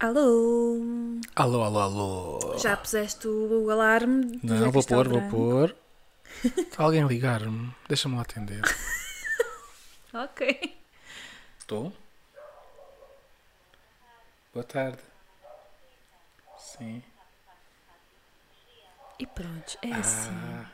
Alô? Alô, alô, alô. Já puseste o alarme? de dizer Não, vou está pôr, vou pôr. Está alguém a ligar-me. Deixa-me lá atender. Ok. Estou? Boa tarde. Sim. E pronto, é assim. Ah,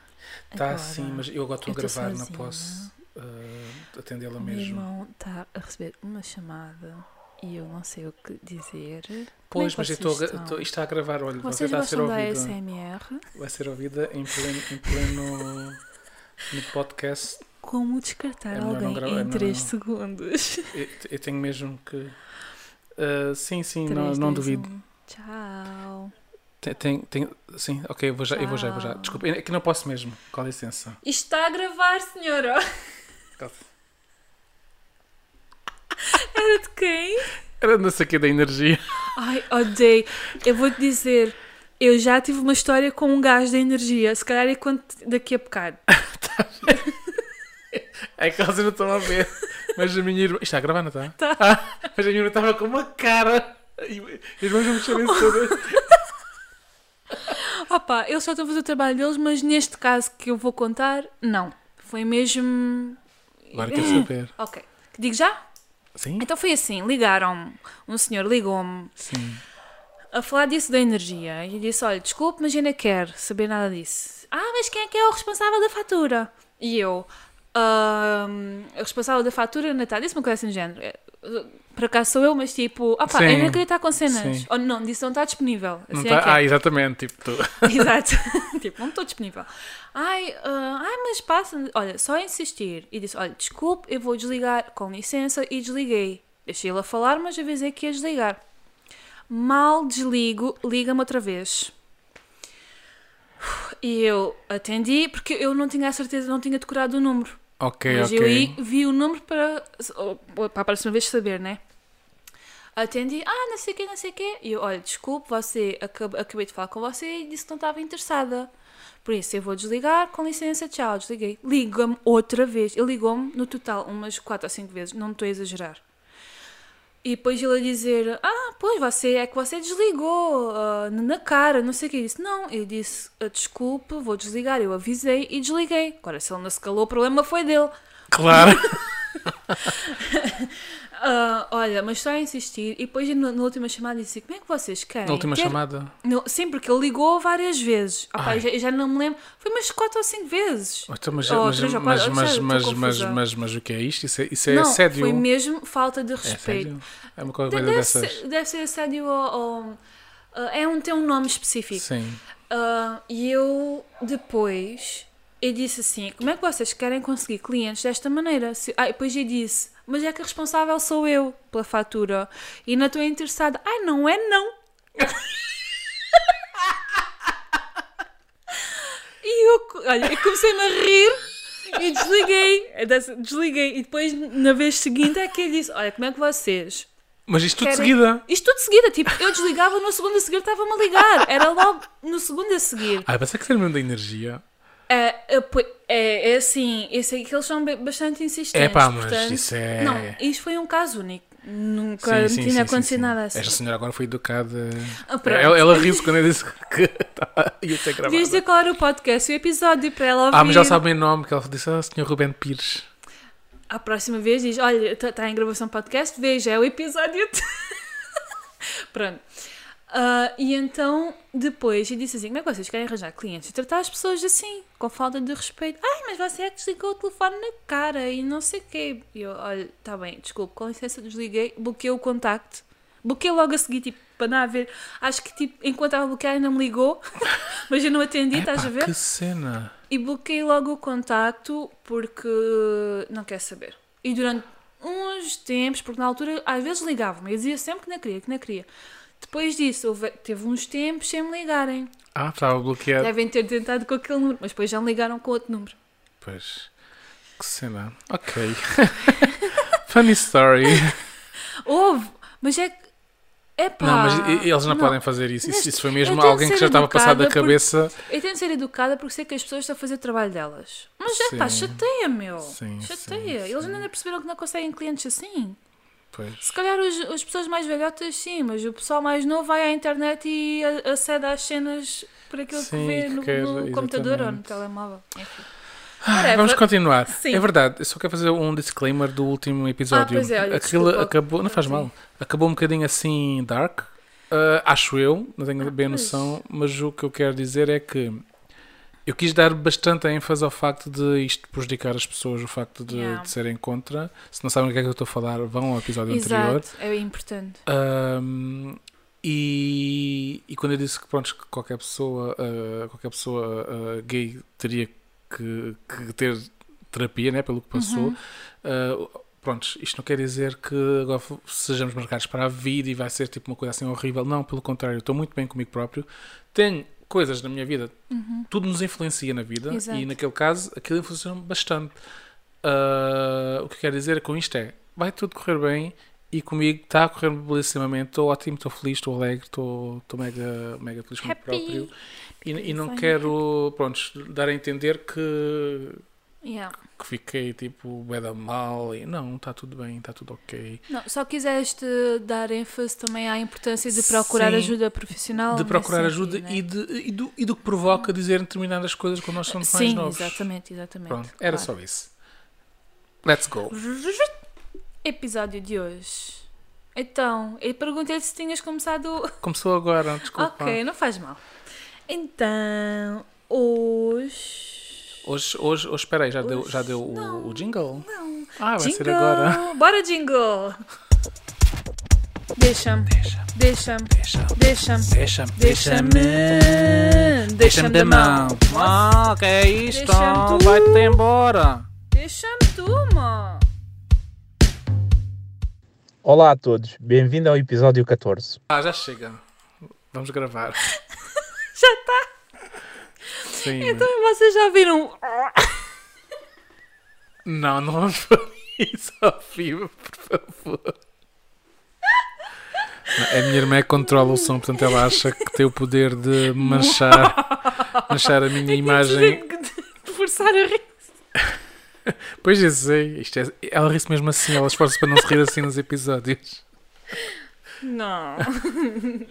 está Agora, assim, mas eu agora estou a gravar, não sozinha. posso ah, atendê-la O meu mesmo. irmão está a receber uma chamada e eu não sei o que dizer. Pois, é que mas eu estou isto está a gravar, olha, você Vocês está a ser ouvida. ASMR? Vai ser ouvida em pleno, em pleno no podcast. Como descartar É alguém gravar, é em melhor 3 não. segundos? Eu, eu tenho mesmo que. ah, sim, sim, não, Três, não dois, duvido. um. Tchau. Tem, tem, tem- sim, ok, eu vou já, eu vou já, eu vou já. Desculpa, é que não posso mesmo. Com licença. Isto está a gravar, senhora. Era de quem? Era não sei o que da energia. Ai, odeio. Eu vou-te dizer, eu já tive uma história com um gás da energia. Se calhar é quando daqui a bocado. É que elas não estão a ver. Mas a minha irmã. Isto está a gravar, não está? Tá. Ah, mas a minha irmã estava com uma cara. E as mãos vão mexerem todas. Opa, eles só estão a fazer o trabalho deles, mas neste caso que eu vou contar, não. Foi mesmo. Agora quero saber. Ok. Digo já? Sim? Então foi assim: ligaram-me. Um senhor ligou-me a falar disso da energia e disse: Olha, desculpe, mas eu não quero saber nada disso. Ah, mas quem é que é o responsável da fatura? E eu, "Ahm, o responsável da fatura não está. Disse uma coisa assim do género. "Eh, Por acaso sou eu, mas tipo, opá, Sim. eu não queria estar com cenas. Sim. Ou não, disse não está disponível. Não Assim tá- é é. Ah, exatamente. Tipo, tu. Exato. tipo, não estou disponível. Ai, ah, ai, mas passa. Olha, só insistir. E disse: Olha, desculpe, eu vou desligar, com licença, e desliguei. Deixei-ele a falar, mas avisei que ia desligar. Mal desligo, liga-me outra vez. E eu atendi, porque eu não tinha a certeza, não tinha decorado o número. Ok, Mas ok. eu aí vi o número para, para a próxima vez saber, né? Atendi, ah, não sei o quê, não sei o quê. E eu, olha, desculpe, você, acab- acabei de falar com você e disse que não estava interessada. Por isso, eu vou desligar, com licença, tchau, desliguei. Liga-me outra vez. Ele ligou-me, no total, umas 4 ou 5 vezes, não estou a exagerar. E depois ele a dizer, ah, pois, você, é que você desligou ah, na cara, não sei o que. Disse, não, eu disse, "Ah, desculpe, vou desligar. Eu avisei e desliguei. Agora, se ele não se calou, o problema foi dele. Claro. Ah, olha, mas só a insistir. E depois na, na última chamada disse: Como é que vocês querem? Na última Quer- chamada. No, sim, porque ele ligou várias vezes. Ai. eu já, já não me lembro. Foi umas 4 ou 5 vezes. Então, mas, Ou mas, três ou mas, quatro, mas, estou mas, mas, confusa. mas, mas o que é isto? Isso é, isso é não, assédio? foi mesmo falta de É respeito. assédio? É uma coisa De- deve, dessas? ser, deve ser assédio ou. ou- ah, é um, tem um nome específico. Sim. Ah, e eu depois eu disse assim: como é que vocês querem conseguir clientes desta maneira? Se, ah, depois eu disse: mas é que a responsável sou eu pela fatura e não estou interessada. Ai, não é não. e eu, olha, eu comecei-me a rir. E desliguei, desliguei. E depois, na vez seguinte, é que eu disse: Olha, como é que vocês Mas isto tudo de Querem- seguida. isto tudo de seguida, tipo, eu desligava no segundo a seguir estava-me a ligar. Era logo no segundo a seguir. Ah, pensei que era mesmo da energia. É, é, é, é assim, eu sei que eles são ba- bastante insistentes. É pá, mas portanto- isso é- Não, isto foi um caso único. Nunca Sim, sim, tinha sim, acontecido nada assim. Esta senhora agora foi educada. Ah, ela ela riu-se quando eu disse que ia ser gravada. Devias dizer qual era o podcast e o episódio para ela ouvir. Ah, mas já sabem o nome, que ela disse, ah, Sr. Rubén Pires. À próxima vez diz: Olha, está em gravação podcast, veja, é o episódio. Pronto. Ah, e então, depois, eu disse assim: Como é que vocês querem arranjar clientes e tratar as pessoas assim, com falta de respeito? Ai, mas você é que desligou o telefone na cara e não sei o quê. E eu, olha, está bem, desculpe, com licença, desliguei, bloqueei o contacto. Bloqueei logo a seguir, tipo, para não haver. Acho que, tipo, enquanto estava a bloquear, ainda me ligou, mas eu não atendi, estás a Epá, ver? que cena. E bloqueei logo o contacto porque não quer saber. E durante uns tempos, porque na altura às vezes ligavam-me, eu dizia sempre que não queria, que não queria. Depois disso, houve- teve uns tempos sem me ligarem. Ah, estava bloqueado. Devem ter tentado com aquele número, mas depois já me ligaram com outro número. Pois. Que cena. Ok. Funny story. Houve, mas é que. Epá, não, mas eles não, podem fazer isso. Isso, Neste- isso foi mesmo alguém que já estava passado da porque- cabeça. Eu tento ser educada porque sei que as pessoas estão a fazer o trabalho delas. Mas pá, Sim. chateia, meu. Sim, chateia. sim, Eles sim. ainda perceberam que não conseguem clientes assim. Pois. Se calhar os, as pessoas mais velhotas sim, mas o pessoal mais novo vai à internet e acede às cenas por aquilo Sim, que vê que no, quer, no computador ou no telemóvel. Enfim. Ah. Vamos continuar. Sim. É verdade, eu só quero fazer um disclaimer do último episódio. Ah, pois é, olha, Aquilo desculpa. acabou, não faz Sim. mal, acabou um bocadinho assim dark, ah, acho eu, não tenho bem Ah, pois. noção, mas o que eu quero dizer é que eu quis dar bastante ênfase ao facto de isto prejudicar as pessoas, o facto de, Yeah. de serem contra. Se não sabem o que é que eu estou a falar, vão ao episódio anterior. Exato, é importante. Ahm, e, e quando eu disse que, pronto, que qualquer pessoa, ah, qualquer pessoa ah, gay teria que, que ter terapia, né, pelo que passou, Uhum. ah, pronto, isto não quer dizer que agora sejamos marcados para a vida e vai ser tipo uma coisa assim horrível. Não, pelo contrário, estou muito bem comigo próprio. Tenho coisas na minha vida, tudo nos influencia na vida Uhum. Exato. e naquele caso aquilo influenciou bastante. Ah, o que eu quero dizer com isto é: vai tudo correr bem e comigo está a correr belíssimamente. Estou ótimo, estou feliz, estou alegre, estou, estou mega, mega feliz comigo próprio. E, e não quero, pronto, dar a entender que, Yeah. que fiquei tipo, bué da mal. E, não, está tudo bem, está tudo ok. Não, só quiseste dar ênfase também à importância de procurar Sim. ajuda profissional. De procurar nesse ajuda sentido, né? e, de, e, do, e do que provoca dizer determinadas coisas quando nós somos mais Sim, novos. exatamente, exatamente. Pronto, era claro. só isso. Let's go. Episódio de hoje. Então, eu perguntei-te se tinhas começado. Começou agora, desculpa. ok, não faz mal. Então, hoje. Hoje, hoje, hoje, espera aí, já deu, já Hoje, deu o, não. o jingle? Não. Ah, vai jingle! ser agora. Bora, jingle! Deixa-me, deixa-me, Deixa-me, deixa-me, deixa-me, deixa-me, deixa-me da mão. Ah, que é isto? Vai-te embora. Deixa-me tu, mano. Olá a todos, bem-vindo ao episódio 14. Ah, já chega. Vamos gravar. Já está. Sim. Então vocês já viram. Não, não vamos fazer isso ao vivo, por favor. A minha irmã é controla o som, portanto ela acha que tem o poder de manchar, manchar a minha imagem. De forçar a rir. Pois eu sei, isto é, ela ri-se mesmo assim, ela esforça para não se rir assim nos episódios. Não.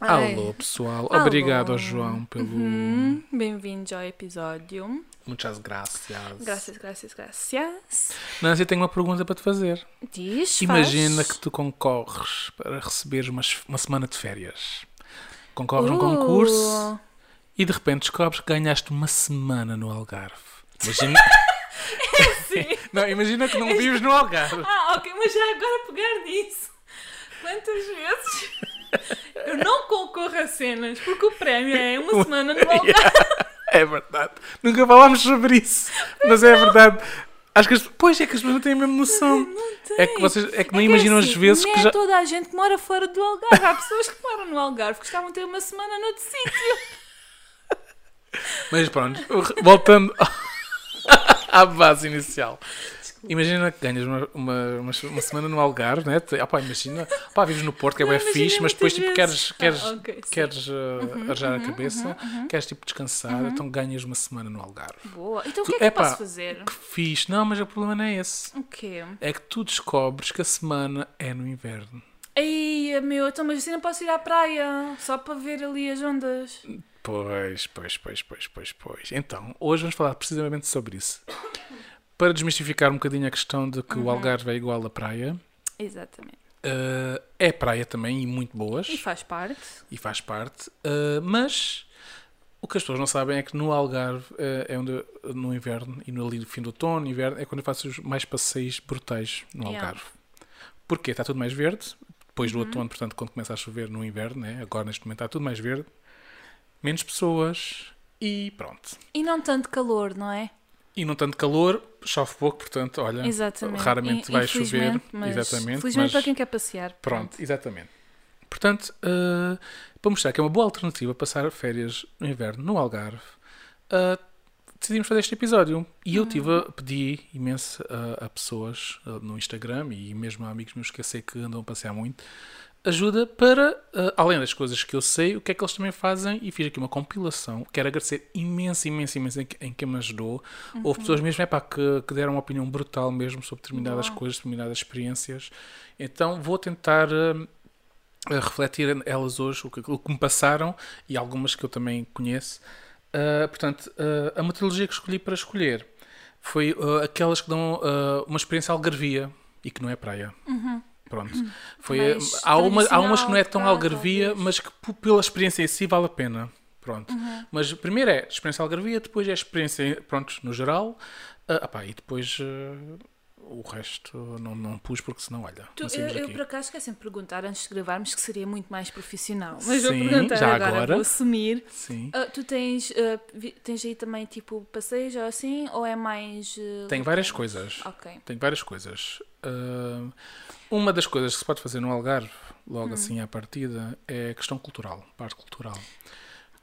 Ai. Alô pessoal, Alô. obrigado ao João pelo. Hum, Bem-vindos ao episódio. Muitas graças. Graças, graças, graças. Nancy, tenho uma pergunta para te fazer. Diz, Imagina faz. que tu concorres para receberes uma, uma semana de férias. Concorres num Uh, concurso e de repente descobres que ganhaste uma semana no Algarve. Imagina. Não, imagina que não vives no Algarve. Ah, ok, mas já agora pegar nisso. Quantas vezes eu não concorro a cenas porque o prémio é uma semana no Algarve? É verdade. Nunca falámos sobre isso. Mas é verdade. Acho que as, pois é que as pessoas não têm a mesma noção. É que vocês é que não É imaginam assim, as vezes não que é já. toda a gente que mora fora do Algarve. Há pessoas que moram no Algarve que gostavam de ter uma semana noutro sítio. Mas pronto, voltando à base inicial. Imagina que ganhas uma, uma, uma, semana no Algarve, né? Ah, pá, imagina, pá, vives no Porto, que é bem fixe, mas depois tipo, queres, queres, Ah, ok, sim. Uhum, queres uh, arejar a cabeça, queres tipo descansar, então ganhas uma semana no Algarve. Boa. Então o que é que eu epá, posso fazer? Que fixe, não, mas o problema não é esse. O quê? É que tu descobres que a semana é no inverno. Ei, meu, então, mas assim não posso ir à praia só para ver ali as ondas. Pois, pois, pois, pois, pois, pois. Então, hoje vamos falar precisamente sobre isso. Para desmistificar um bocadinho a questão de que Uhum. o Algarve é igual à praia, Exatamente. Uh, é praia também e muito boas E faz parte. e faz parte, uh, mas o que as pessoas não sabem é que no Algarve uh, é onde no inverno e no ali no fim do outono, inverno, é quando eu faço os mais passeios brutais no Yeah. Algarve. Porquê? Está tudo mais verde. Depois do outono, portanto, quando começa a chover no inverno, né? agora neste momento está tudo mais verde, menos pessoas e pronto. E não tanto calor, não é? E não tanto calor, chove pouco, portanto, olha, Exatamente. raramente In- vai chover. Mas, Exatamente. Felizmente mas- para quem quer passear. Pronto, exatamente. Portanto, uh, para mostrar que é uma boa alternativa passar férias no inverno no Algarve, uh, decidimos fazer este episódio. E eu tive a pedir imenso a, a pessoas uh, no Instagram e mesmo a amigos meus que eu sei que andam a passear muito ajuda para, uh, além das coisas que eu sei, o que é que eles também fazem e fiz aqui uma compilação. Quero agradecer imenso, imenso, imenso em, em quem me ajudou. Houve pessoas mesmo é pá, que, que deram uma opinião brutal mesmo sobre determinadas Boa. coisas, determinadas experiências. Então vou tentar uh, refletir elas hoje, o que, o que me passaram e algumas que eu também conheço. Uh, portanto, a metodologia que escolhi para escolher foi aquelas que dão uma experiência algarvia e que não é praia. Pronto. Foi. Mais uh, há, uma, há umas que não é tão algarvia, talvez. mas que pela experiência em si vale a pena. Pronto. Uhum. Mas primeiro é experiência algarvia, depois é experiência, pronto, no geral. Uh, apá, e depois uh, o resto não, não pus porque senão, olha, Tu- eu, eu, por acaso esqueci de perguntar antes de gravarmos que seria muito mais profissional. Mas vou Sim, perguntar já agora, agora. vou assumir. Sim. Ah, tu tens, vi- tens aí também tipo passeios ou assim? Ou é mais. ah, Tem várias coisas. Ok. Tem várias coisas. Uh, uma das coisas que se pode fazer no Algarve, logo assim à partida, é a questão cultural, parte cultural.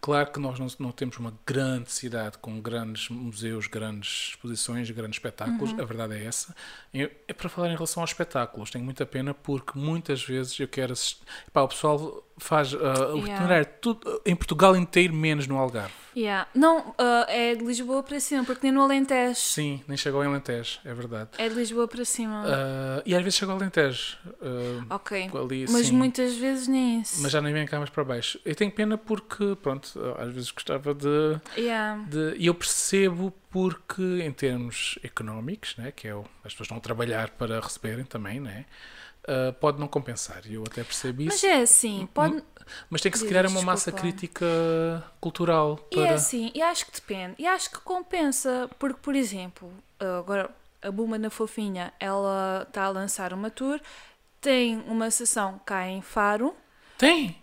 Claro que nós não, não temos uma grande cidade com grandes museus, grandes exposições, grandes espetáculos, a verdade é essa. É, é para falar em relação aos espetáculos, tenho muita pena porque muitas vezes eu quero assistir. Pá, o pessoal faz uh, o Yeah. itinerário tudo, em Portugal inteiro, menos no Algarve. Yeah. Não, ah, é de Lisboa para cima, porque nem no Alentejo. Sim, nem chegou em Alentejo, é verdade. É de Lisboa para cima. Uh, e às vezes chegou ao Alentejo. uh, ok. ali, Mas sim. muitas vezes nem isso. Mas já nem vem cá mais para baixo. Eu tenho pena porque, pronto, às vezes gostava de. Yeah. de e eu percebo porque, em termos económicos, né, que é o, as pessoas estão a trabalhar para receberem também, né, ah, pode não compensar. E eu até percebo Mas isso. é assim, pode. Mas tem que se criar uma massa crítica cultural E para. é assim, e acho que depende. E acho que compensa, porque, por exemplo, agora a Buma na Fofinha, ela está a lançar uma tour, tem uma sessão cá em Faro, Tem!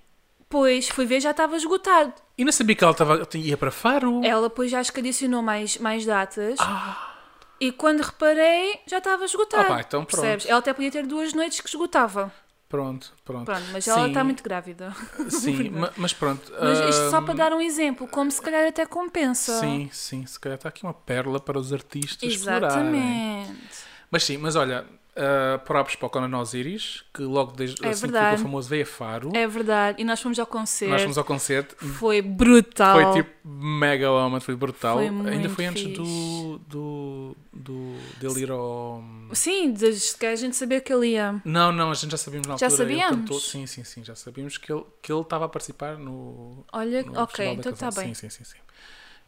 pois fui ver já estava esgotado. E não sabia que ela estava, ia para Faro. Ela depois já acho que adicionou mais, mais datas. Ah, E quando reparei, já estava esgotado. Ah pá, então pronto. Percebes? Ela até podia ter duas noites que esgotava. pronto, pronto. Pronto, mas ela está muito grávida. Sim, ma- mas pronto. Mas isto só ah, para dar um exemplo, como se calhar até compensa. Sim, sim, se calhar está aqui uma pérola para os artistas explorarem. Exatamente. Mas sim, mas olha, uh, próprios para o Conan Osiris, que logo desde É assim que verdade. ficou famoso veio a Faro. É verdade. E nós fomos ao concerto. Nós fomos ao concerto. Foi brutal. Foi tipo mega homem, foi brutal. Foi Ainda foi antes fixe. do, do, do dele ir ao. Sim, desde que a gente sabia que ele ia. Não, não, a gente já sabíamos na Já altura. ele sabíamos? cantou- Sim, sim, sim, já sabíamos que ele que ele estava a participar no. Olha, no ok, então está bem. Sim, sim, sim. sim.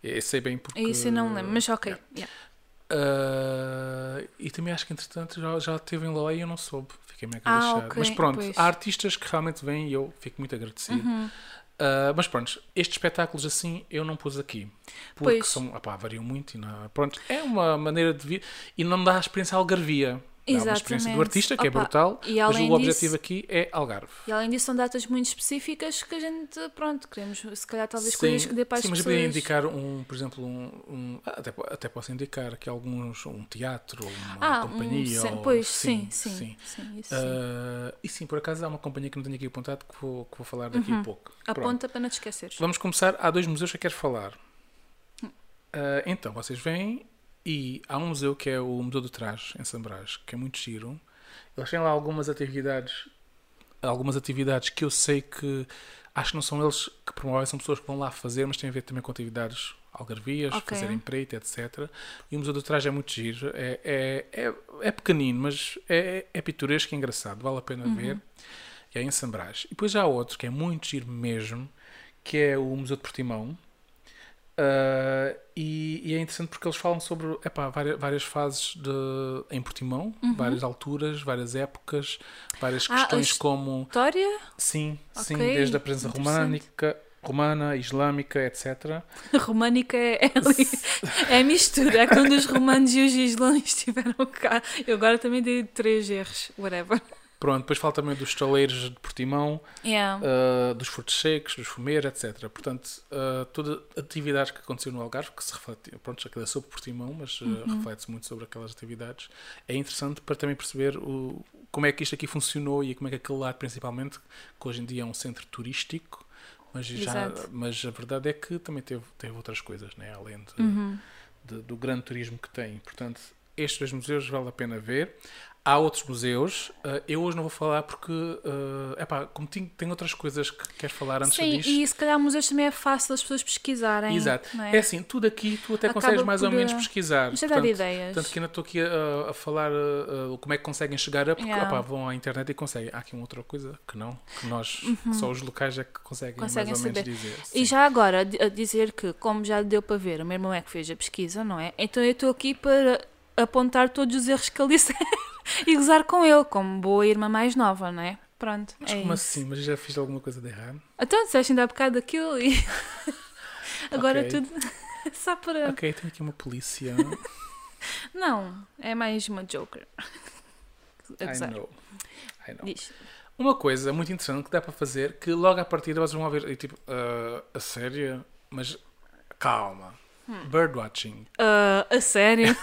Eu sei bem porque. Isso eu não lembro, mas ok. yeah. Ah, e também acho que entretanto já, já teve em Lolé e eu não soube. Fiquei mega Ah, lixado. ok, Mas pronto, pois. há artistas que realmente vêm e eu fico muito agradecido. Uhum. Ah, mas pronto, estes espetáculos assim eu não pus aqui. Porque Pois. são, opá, variam muito e não, pronto, é uma maneira de vir e não dá a experiência algarvia. Dá uma experiência do Exatamente. artista, que é Opa, brutal, e mas o objetivo disso- aqui é Algarve. E além disso, são datas muito específicas que a gente, pronto, queremos, se calhar, talvez Sim, coisas que dê para as sim, mas podia indicar um, por exemplo, um, um- até, até posso indicar aqui alguns, um teatro, uma ah, um, companhia. sim, ou- pois, sim, sim, sim. sim, isso sim. Ah, e sim, por acaso há uma companhia que não tenho aqui apontado que vou, que vou falar daqui a pouco. Pronto. Aponta para não te esqueceres. Vamos começar. Há dois museus que eu quero falar. Ah, então, vocês vêm e há um museu que é o Museu do Trás, em Sambrás, que é muito giro. Eles têm lá algumas atividades, algumas atividades que eu sei que acho que não são eles que promovem, são pessoas que vão lá fazer, mas tem a ver também com atividades algarvias, Ok. fazer empreite, etc. E o Museu do Trás é muito giro, é, é, é, é pequenino, mas é, é pitoresco e engraçado, vale a pena ver. E é em Sambrás. E depois há outro que é muito giro mesmo, que é o Museu de Portimão. Ah, e, e é interessante porque eles falam sobre epá, várias, várias fases de, em Portimão, várias alturas, várias épocas, várias Ah, questões como História? sim, sim, Ok, desde a presença românica, romana, islâmica, etc. Românica é, é. É a mistura. É quando os romanos e os islãs estiveram cá. Eu agora também dei três erros. Whatever. Pronto, depois fala também dos estaleiros de Portimão, Yeah. uh, dos frutos secos, dos fumeiros, etc. Portanto, uh, toda atividades que aconteceu no Algarve, que se reflete, pronto, aquilo é sobre Portimão, mas uh, Uhum. reflete-se muito sobre aquelas atividades, é interessante para também perceber o, como é que isto aqui funcionou e como é que aquele lado, principalmente, que hoje em dia é um centro turístico, mas, já, Exato. mas a verdade é que também teve, teve outras coisas, né? além de, Uhum. de- do grande turismo que tem. Portanto, estes dois museus vale a pena ver. Há outros museus. uh, eu hoje não vou falar porque, uh, epá, como tem, tem outras coisas que queres falar antes Sim, disto. e se calhar museus também é fácil as pessoas pesquisarem. Exato. É é? assim, tudo aqui tu até Acaba consegues mais ou menos uh, pesquisar. É dar ideias. Tanto que ainda estou aqui a, a falar uh, como é que conseguem chegar a, porque Yeah. opá, vão à internet e conseguem. Há aqui uma outra coisa que não, que nós, só os locais é que conseguem, Uhum. Conseguem mais ou menos saber. dizer. E Sim. já agora, a dizer que, como já deu para ver, o meu irmão é que fez a pesquisa, não é? Então eu estou aqui para apontar todos os erros que ele disse e gozar com ele, como boa irmã mais nova, não é? Pronto, Mas é como isso. assim? Mas já fiz alguma coisa de errado? Então disseste ainda há bocado aquilo e agora Ok. tudo só para... Ok, tem aqui uma polícia. Não, é mais uma Joker. I know. I know. Diz. Uma coisa muito interessante que dá para fazer, que logo à partida vocês vão ver, e tipo, ah, a sério, mas calma. Hum. Birdwatching. Ah, a sério?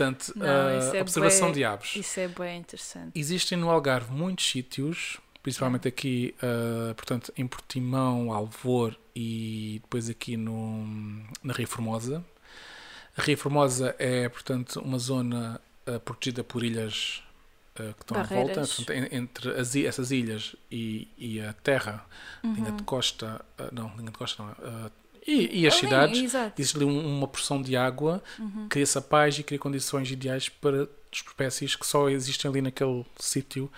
Portanto, Não, isso é observação bué- de aves. Isso é bem interessante. Existem no Algarve muitos sítios, principalmente aqui, ah, portanto, em Portimão, Alvor e depois aqui no, na Ria Formosa. A Ria Formosa é, portanto, uma zona ah, protegida por ilhas ah, que estão à volta, Barreiras. portanto, en- entre as essas ilhas e, e a terra, linha Uhum. de costa, ah, não, linha de costa não, e, e as Ali, cidades, Exato. existe ali um- uma porção de água, Uhum. cria-se a paz e cria condições ideais para espécies que só existem ali naquele sítio.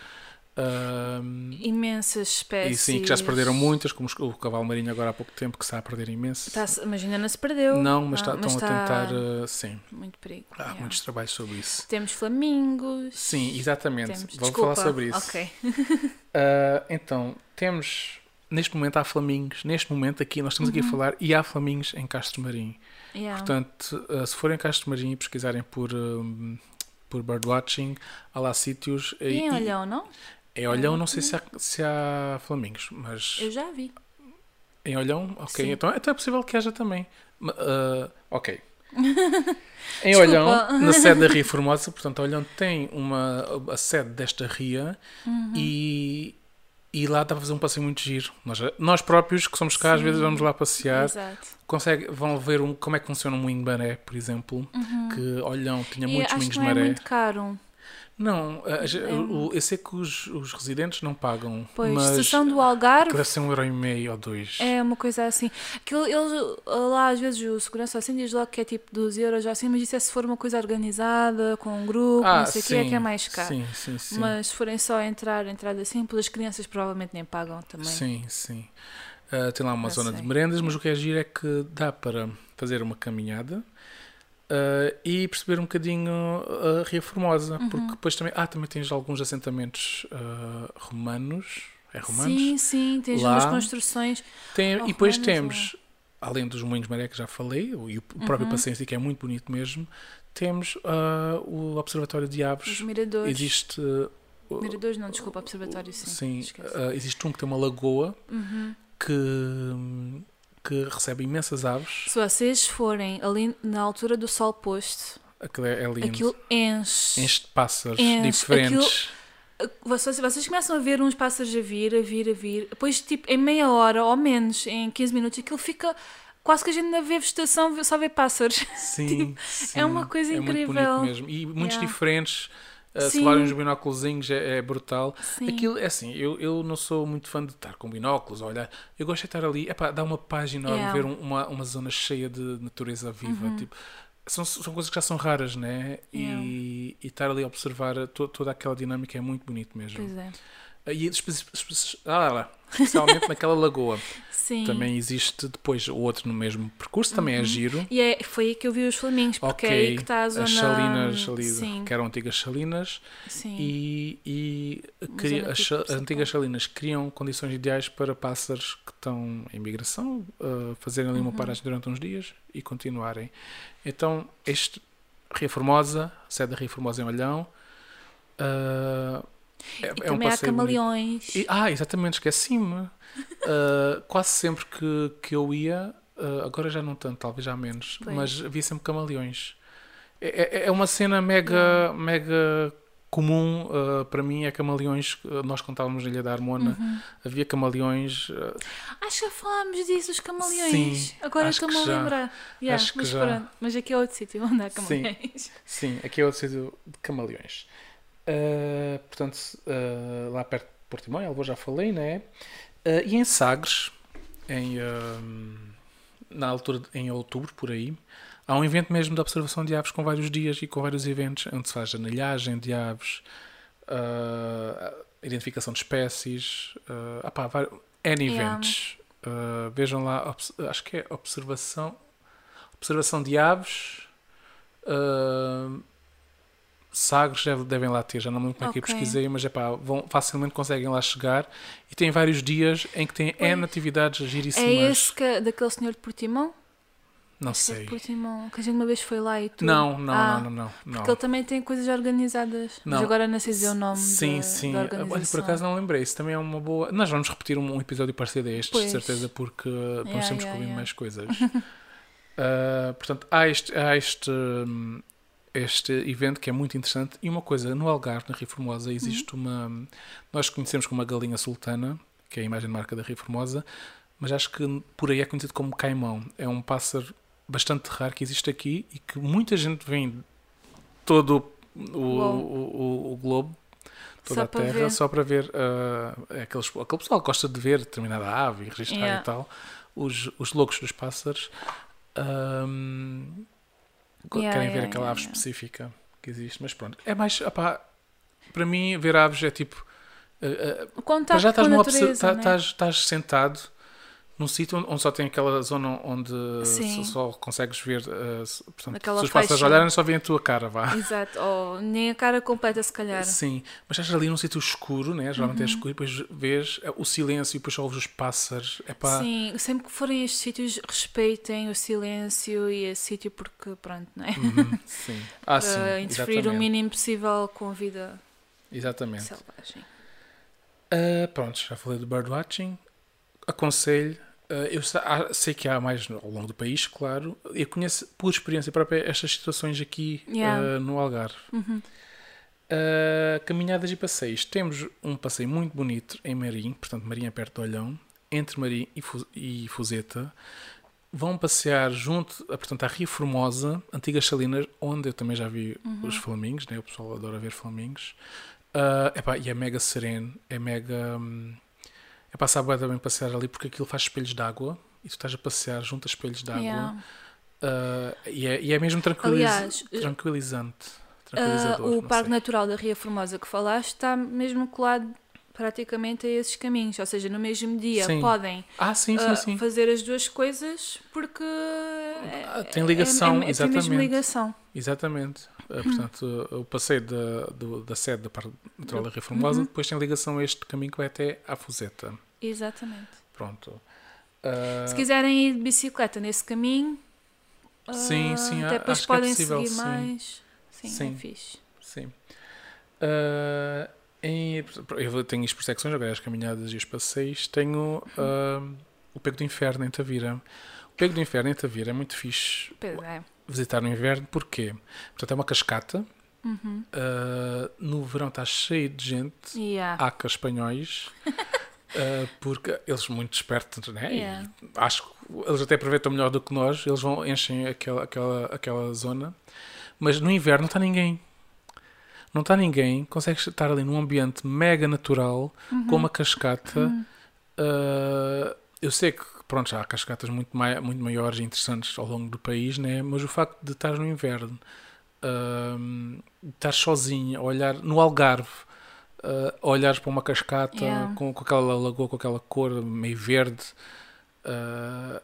Imensas e espécies. sim, que já se perderam muitas, como o cavalo marinho agora há pouco tempo, que está a perder imenso. Tá, mas ainda não se perdeu. não, mas, Ah, está- estão mas a tá tentar, ah, sim, Muito perigo. há yeah. muitos trabalhos sobre isso. Temos flamingos. Sim, exatamente, Temos... vou Desculpa. falar sobre isso. Ok. Ah, então, temos, neste momento há flamingos, neste momento aqui, nós estamos aqui a Uhum. falar, e há flamingos em Castro Marim. Yeah. Portanto, uh, se forem a Castro Marim e pesquisarem por, um, por birdwatching, há lá sítios. e em e- Olhão, não? Em Olhão, não sei se há, se há flamingos, mas Eu já vi. em Olhão, ok. Sim. Então, então é possível que haja também. Uh, ok. em. Olhão, na sede da Ria Formosa, portanto, Olhão tem uma, a sede desta ria Uhum. e, e lá dá para fazer um passeio muito giro. Nós, nós próprios, que somos cá, às Sim. vezes vamos lá passear, Exato. consegue, vão ver um, como é que funciona um moinho de maré, por exemplo. Que Olhão tinha Uhum. E muitos moinhos de não é maré. muito caro. Não, a- É. o- eu sei que os, os residentes não pagam, Pois, mas se são do que Algarve, deve ser um euro e meio ou dois. é uma coisa assim. Aquilo, eles, lá, às vezes, o segurança assim diz logo que é tipo 12 euros, assim, mas isso é se for uma coisa organizada, com um grupo, não sei o que, é que é mais caro. Ah, Sim, sim, sim. Mas se forem só entrar, entrada simples, as crianças provavelmente nem pagam também. Sim, sim. Ah, tem lá uma zona de sei. merendas, mas o que é giro é que dá para fazer uma caminhada ah, e perceber um bocadinho a Ria Formosa, Uhum. porque depois também, ah, também tens alguns assentamentos ah, romanos. É romanos? Sim, sim, tens Lá. umas construções. Tem, Oh, e depois temos, além dos moinhos maré que já falei, e o próprio Uhum. si, que é muito bonito mesmo, temos ah, o Observatório de Os Aves. miradores. Existe. uh, Miradores, não, desculpa, observatório, sim. Sim, existe um que tem uma lagoa Uhum. que, que recebe imensas aves. Se vocês forem ali na altura do sol posto, Aquilo é, é lindo. aquilo enche. Enche de pássaros Enche. diferentes. Vocês, vocês começam a ver uns pássaros a vir, a vir, a vir. Depois, tipo, em meia hora ou menos, em 15 minutos, aquilo fica. Quase que a gente não vê vegetação, só vê pássaros. Sim, sim, é uma coisa é incrível. Mesmo. E muitos Yeah. diferentes. Uh, se Sim. levarem uns binóculozinhos é, é brutal. Sim. Aquilo é assim, eu, eu não sou muito fã de estar com binóculos, a olhar. Eu gosto de estar ali, epá, dá uma paz enorme Yeah. Uhum. ver um- uma, uma zona cheia de natureza viva. Tipo, são, são coisas que já são raras, né? Yeah. E, e estar ali a observar to- toda aquela dinâmica é muito bonito mesmo. Pois é. E ah, especialmente naquela lagoa. Sim. Também existe depois o outro no mesmo percurso, também é giro. E é, foi aí que eu vi os flamingos, porque é aí que está a zona. as salinas ali, Sim, que eram antigas salinas, sim. e, e Uma zona as, tipo as antigas salinas criam condições ideais para pássaros que estão em migração uh, fazerem ali uma Uhum. paragem durante uns dias e continuarem. Então, este Ria Formosa, sede da Ria Formosa em Olhão, uh, é, E é um também há passeio bonito. camaleões. E- ah, exatamente, esqueci-me. Uh, quase sempre que, que eu ia, uh, agora já não tanto, talvez já menos, Pois. mas havia sempre camaleões. É, é- é uma cena mega, mega comum uh, para mim é camaleões. Nós contávamos na Ilha da Harmona, Uhum. havia camaleões. uh, Acho que já falámos disso, os camaleões. Sim, Agora estou-me que a já. lembrar. Yeah, Acho que mas, já. pronto, mas aqui é outro sítio onde há Sim. camaleões. sim, aqui é outro sítio de camaleões. Uh, portanto, uh, lá perto de Portimão, Alvor já falei, né? Uh, e em Sagres, em, na altura, de- em outubro, por aí, há um evento mesmo de observação de aves com vários dias e com vários eventos, onde se faz anelhagem de aves, identificação de espécies, uh, ah pá, vários, N eventos. Vejam lá, acho que é observação, observação de aves. Uh, Sagres deve- devem lá ter, já não me lembro como é que eu pesquisei, mas é pá, vão, facilmente conseguem lá chegar e tem vários dias em que tem N atividades giríssimas. É esse que, daquele senhor de Portimão? Não é de sei. Portimão, que a gente uma vez foi lá e tudo. Não, não, Ah, não, não, não, não. Porque ele também tem coisas organizadas. Mas Não. agora não sei dizer o nome Sim, da, sim. da Olha, por acaso não lembrei. Isso também é uma boa. Nós vamos repetir um, um episódio parecido a este, Pois. de certeza, porque vamos Yeah, sempre yeah, descobrindo yeah. mais coisas. Ah, portanto, há este, há este, hum, este evento que é muito interessante. E uma coisa, no Algarve, na Rio Formosa, existe Uhum. uma. Nós conhecemos como a galinha sultana, que é a imagem de marca da Rio Formosa, mas acho que por aí é conhecido como caimão. É um pássaro bastante raro que existe aqui e que muita gente vem de todo o, o, o, o globo toda Só a terra ver. só para ver ah, aqueles, aquele pessoal que gosta de ver determinada ave e registrar Yeah. e tal os, os loucos dos pássaros ahm, Yeah, querem ver aquela ave específica que existe mas pronto é mais opá, para mim ver aves é tipo para contacto já estás, natureza, tá- né? estás, estás sentado num sítio onde, só tem aquela zona onde Sim. só, consegues ver se- portanto, Aquela se os pássaros faixa. olharem só veem a tua cara vá Exato, ou nem a cara completa, se calhar. Sim, mas estás ali num sítio escuro, né? geralmente Uhum. é escuro, e depois vês eh, o silêncio e depois só ouves os pássaros. É pá, Sim, sempre que forem a estes sítios, respeitem o silêncio e esse sítio, porque, pronto, não é? uhum, sim. Ah, sim, Para interferir o exatamente. mínimo possível com a vida Exatamente. selvagem. Ah, pronto, já falei do birdwatching. Aconselho. ah, eu sei que há mais ao longo do país, claro. Eu conheço por experiência própria estas situações aqui Yeah. ah, no Algarve. Uhum. Uh, caminhadas e passeios. Temos um passeio muito bonito em Marim, portanto, Marim é perto de Olhão, entre Marim e, Fu- e Fuseta. Vão passear junto, a, portanto, à Ria Formosa, antigas salinas, onde eu também já vi os flamingos, né? o pessoal adora ver flamingos. Uh, epá, e é mega sereno, é mega. hum, é passar bem também passear ali porque aquilo faz espelhos de água e tu estás a passear junto a espelhos de água. Yeah. Uh, e, é, e é mesmo tranquiliz- Aliás, tranquilizante. Ah, Tranquilizador, o Parque sei. Natural da Ria Formosa que falaste está mesmo colado praticamente a esses caminhos, ou seja, no mesmo dia Sim. podem Ah, sim, sim, sim. fazer as duas coisas porque Ah, tem ligação, é, é, é, tem mesmo exatamente. ligação. Exatamente. Uhum. portanto, o passeio da, do- da sede da Parque Natural da Ria Formosa Uhum. depois tem ligação a este caminho que vai até à Fuseta. Exatamente. Pronto. Uh, Se quiserem ir de bicicleta nesse caminho, Sim, sim, até depois é podem possível, seguir sim. mais. Sim, Sim. é fixe. Sim. Uh, em, eu tenho isto por secções, agora as caminhadas e os passeios. Tenho uh, o Pego do Inferno em Tavira. O Pego do Inferno em Tavira é muito fixe Pois é. Visitar no inverno, porquê? Portanto, é uma cascata. Uhum. Uh, no verão está cheio de gente. Yeah. aca espanhóis uh, porque eles são muito espertos né? Yeah. acho que eles até aproveitam melhor do que nós eles vão enchem aquela, aquela, aquela zona mas no inverno não está ninguém não está ninguém consegues estar ali num ambiente mega natural Uhum. com uma cascata Uh, eu sei que pronto, já há cascatas muito, mai muito maiores e interessantes ao longo do país, né? mas o facto de estar no inverno, uh, estar sozinho, a olhar no Algarve, uh, a olhares para uma cascata Yeah. com, com aquela lagoa, com aquela cor meio verde, uh,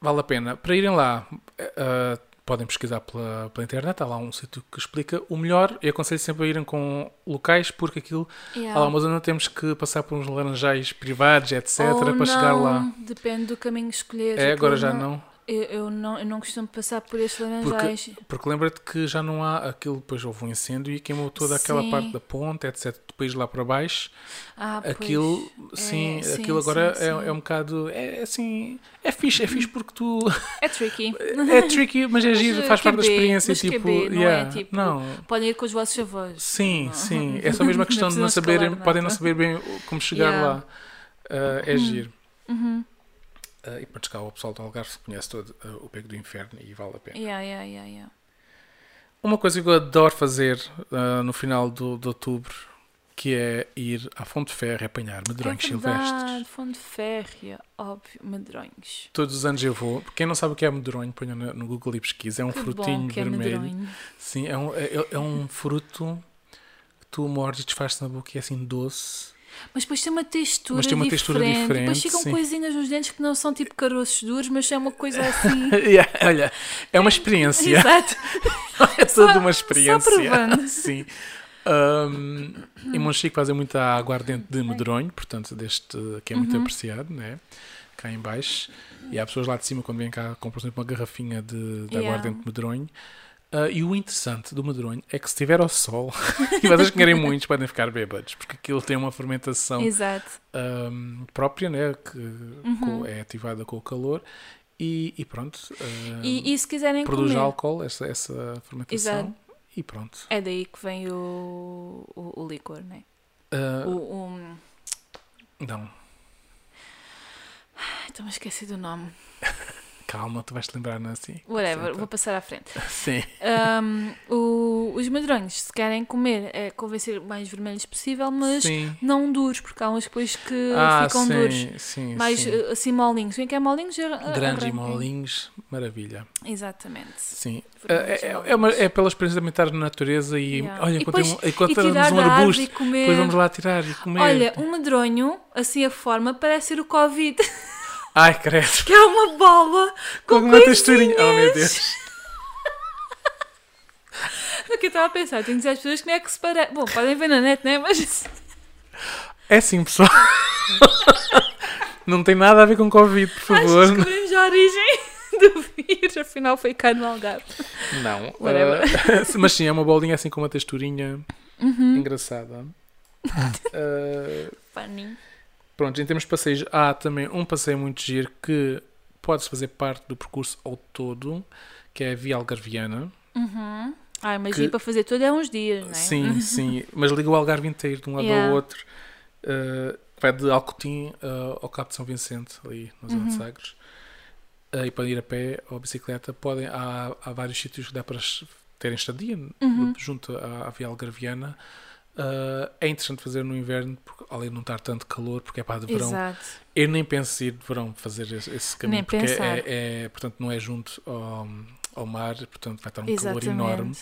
vale a pena. Para irem lá, uh, podem pesquisar pela, pela internet, há lá um sítio que explica. O melhor, eu aconselho sempre a irem com locais, porque aquilo Yeah. Há lá uma zona temos que passar por uns laranjais privados, etc, Ou para chegar não, lá. Depende do caminho que escolheres. É, agora já não. Eu, eu não, eu não costumo passar por estes laranjais. Porque lembra-te que já não há aquilo, depois houve um incêndio e queimou toda aquela Sim. parte da ponte, etc. Depois lá para baixo, Ah, pois. aquilo, É, sim, sim, aquilo agora sim, é, é um bocado, é assim, é fixe, é fixe porque tu, É tricky. é tricky, mas é giro, Mas, faz parte da experiência, tipo, QB, não é, yeah, tipo, não, Podem ir com os vossos avós. sim, sim, é só mesmo a questão de não saberem, escalar podem não saber bem como chegar Yeah. lá, Ah, é giro. Uhum. Ah, e pronto, cá o pessoal do Algarve conhece todo ah, o Pego do Inferno e vale a pena. Yeah, yeah, yeah, yeah. Uma coisa que eu adoro fazer ah, no final do, de outubro, que é ir à Fonte Ferro e apanhar medrões é silvestres. verdade, fonte férrea, óbvio, medrões. Todos os anos eu vou. Quem não sabe o que é medronho, ponha no, no Google e pesquisa. É um que frutinho é vermelho. medronho. Sim, é um, é, é um fruto que tu mordes e desfaz-te na boca e é assim doce. Mas depois tem uma textura Mas tem uma textura diferente. diferente, Depois ficam sim. coisinhas nos dentes que não são tipo caroços duros, mas é uma coisa assim. Yeah, olha, é uma experiência. Exato. é toda Só- uma só experiência. provando. Sim. Um, em Monchique fazem muita aguardente de medronho, portanto, deste que é muito Uhum. apreciado, né? cá em baixo. E há pessoas lá de cima, quando vêm cá, compram sempre uma garrafinha de, de Yeah. aguardente de medronho. Ah, e o interessante do medronho é que se estiver ao sol, e vocês que querem muitos, podem ficar bêbados, porque aquilo tem uma fermentação um, própria, né? que Uhum. é ativada com o calor. E, e pronto, um, E, e se quiserem produz comer, álcool, essa, essa fermentação. Exato. E pronto. é daí que vem o, o, o licor, né? Ah, O, o... Não, Estou-me a esquecer do nome. calma, tu vais te lembrar, não é assim? Whatever, Senta. vou passar à frente. Sim. Um, o- os medronhos, se querem comer, é convém ser o mais vermelhos possível, mas sim. não duros, porque há uns depois que Ah, ficam sim, duros. sim, Mais sim. eh, assim molinhos. Vem que é molinhos, Grandes e molinhos, maravilha. Exatamente. Sim. É, é, é, uma- é pela experiência de estar na natureza e Yeah. olha, encontramos tirar um arbusto, e comer. depois vamos lá tirar e comer. Olha, um medronho, assim a forma, parece ser o Covid. Ai, credo. Que é uma bola Com com uma texturinha. Oh, meu. Deus. O que eu estava a pensar, tenho dizer às pessoas como é que se parece. Bom, podem ver na net, né? Mas É sim, pessoal. Não tem nada a ver com Covid, por acho que favor. descobrimos a origem do vírus. Afinal, foi cá no Algarve. Não. Ah, mas sim, é uma bolinha assim com uma texturinha Uhum. engraçada. Ah, Funny. Pronto, em termos de passeios, há também um passeio muito giro que pode-se fazer parte do percurso ao todo, que é a Via Algarviana. Uhum. Ai, mas Que- ir para fazer tudo é uns dias, não é? Sim, sim, mas liga o Algarve inteiro de um lado Yeah. ao outro. Uh, vai de Alcotim uh, ao Cabo de São Vicente, ali na zona de Uhum. Sagres. Uh, e para ir a pé ou a bicicleta, podem, há, há vários sítios que dá para terem estadia Uhum. junto à, à Via Algarviana. Uh, é interessante fazer no inverno, porque, além de não estar tanto calor, porque é para de verão. Exato. Eu nem penso ir de verão fazer esse, esse caminho, Nem porque é, é- portanto, não é junto ao, ao mar, portanto vai estar um calor Exatamente. enorme.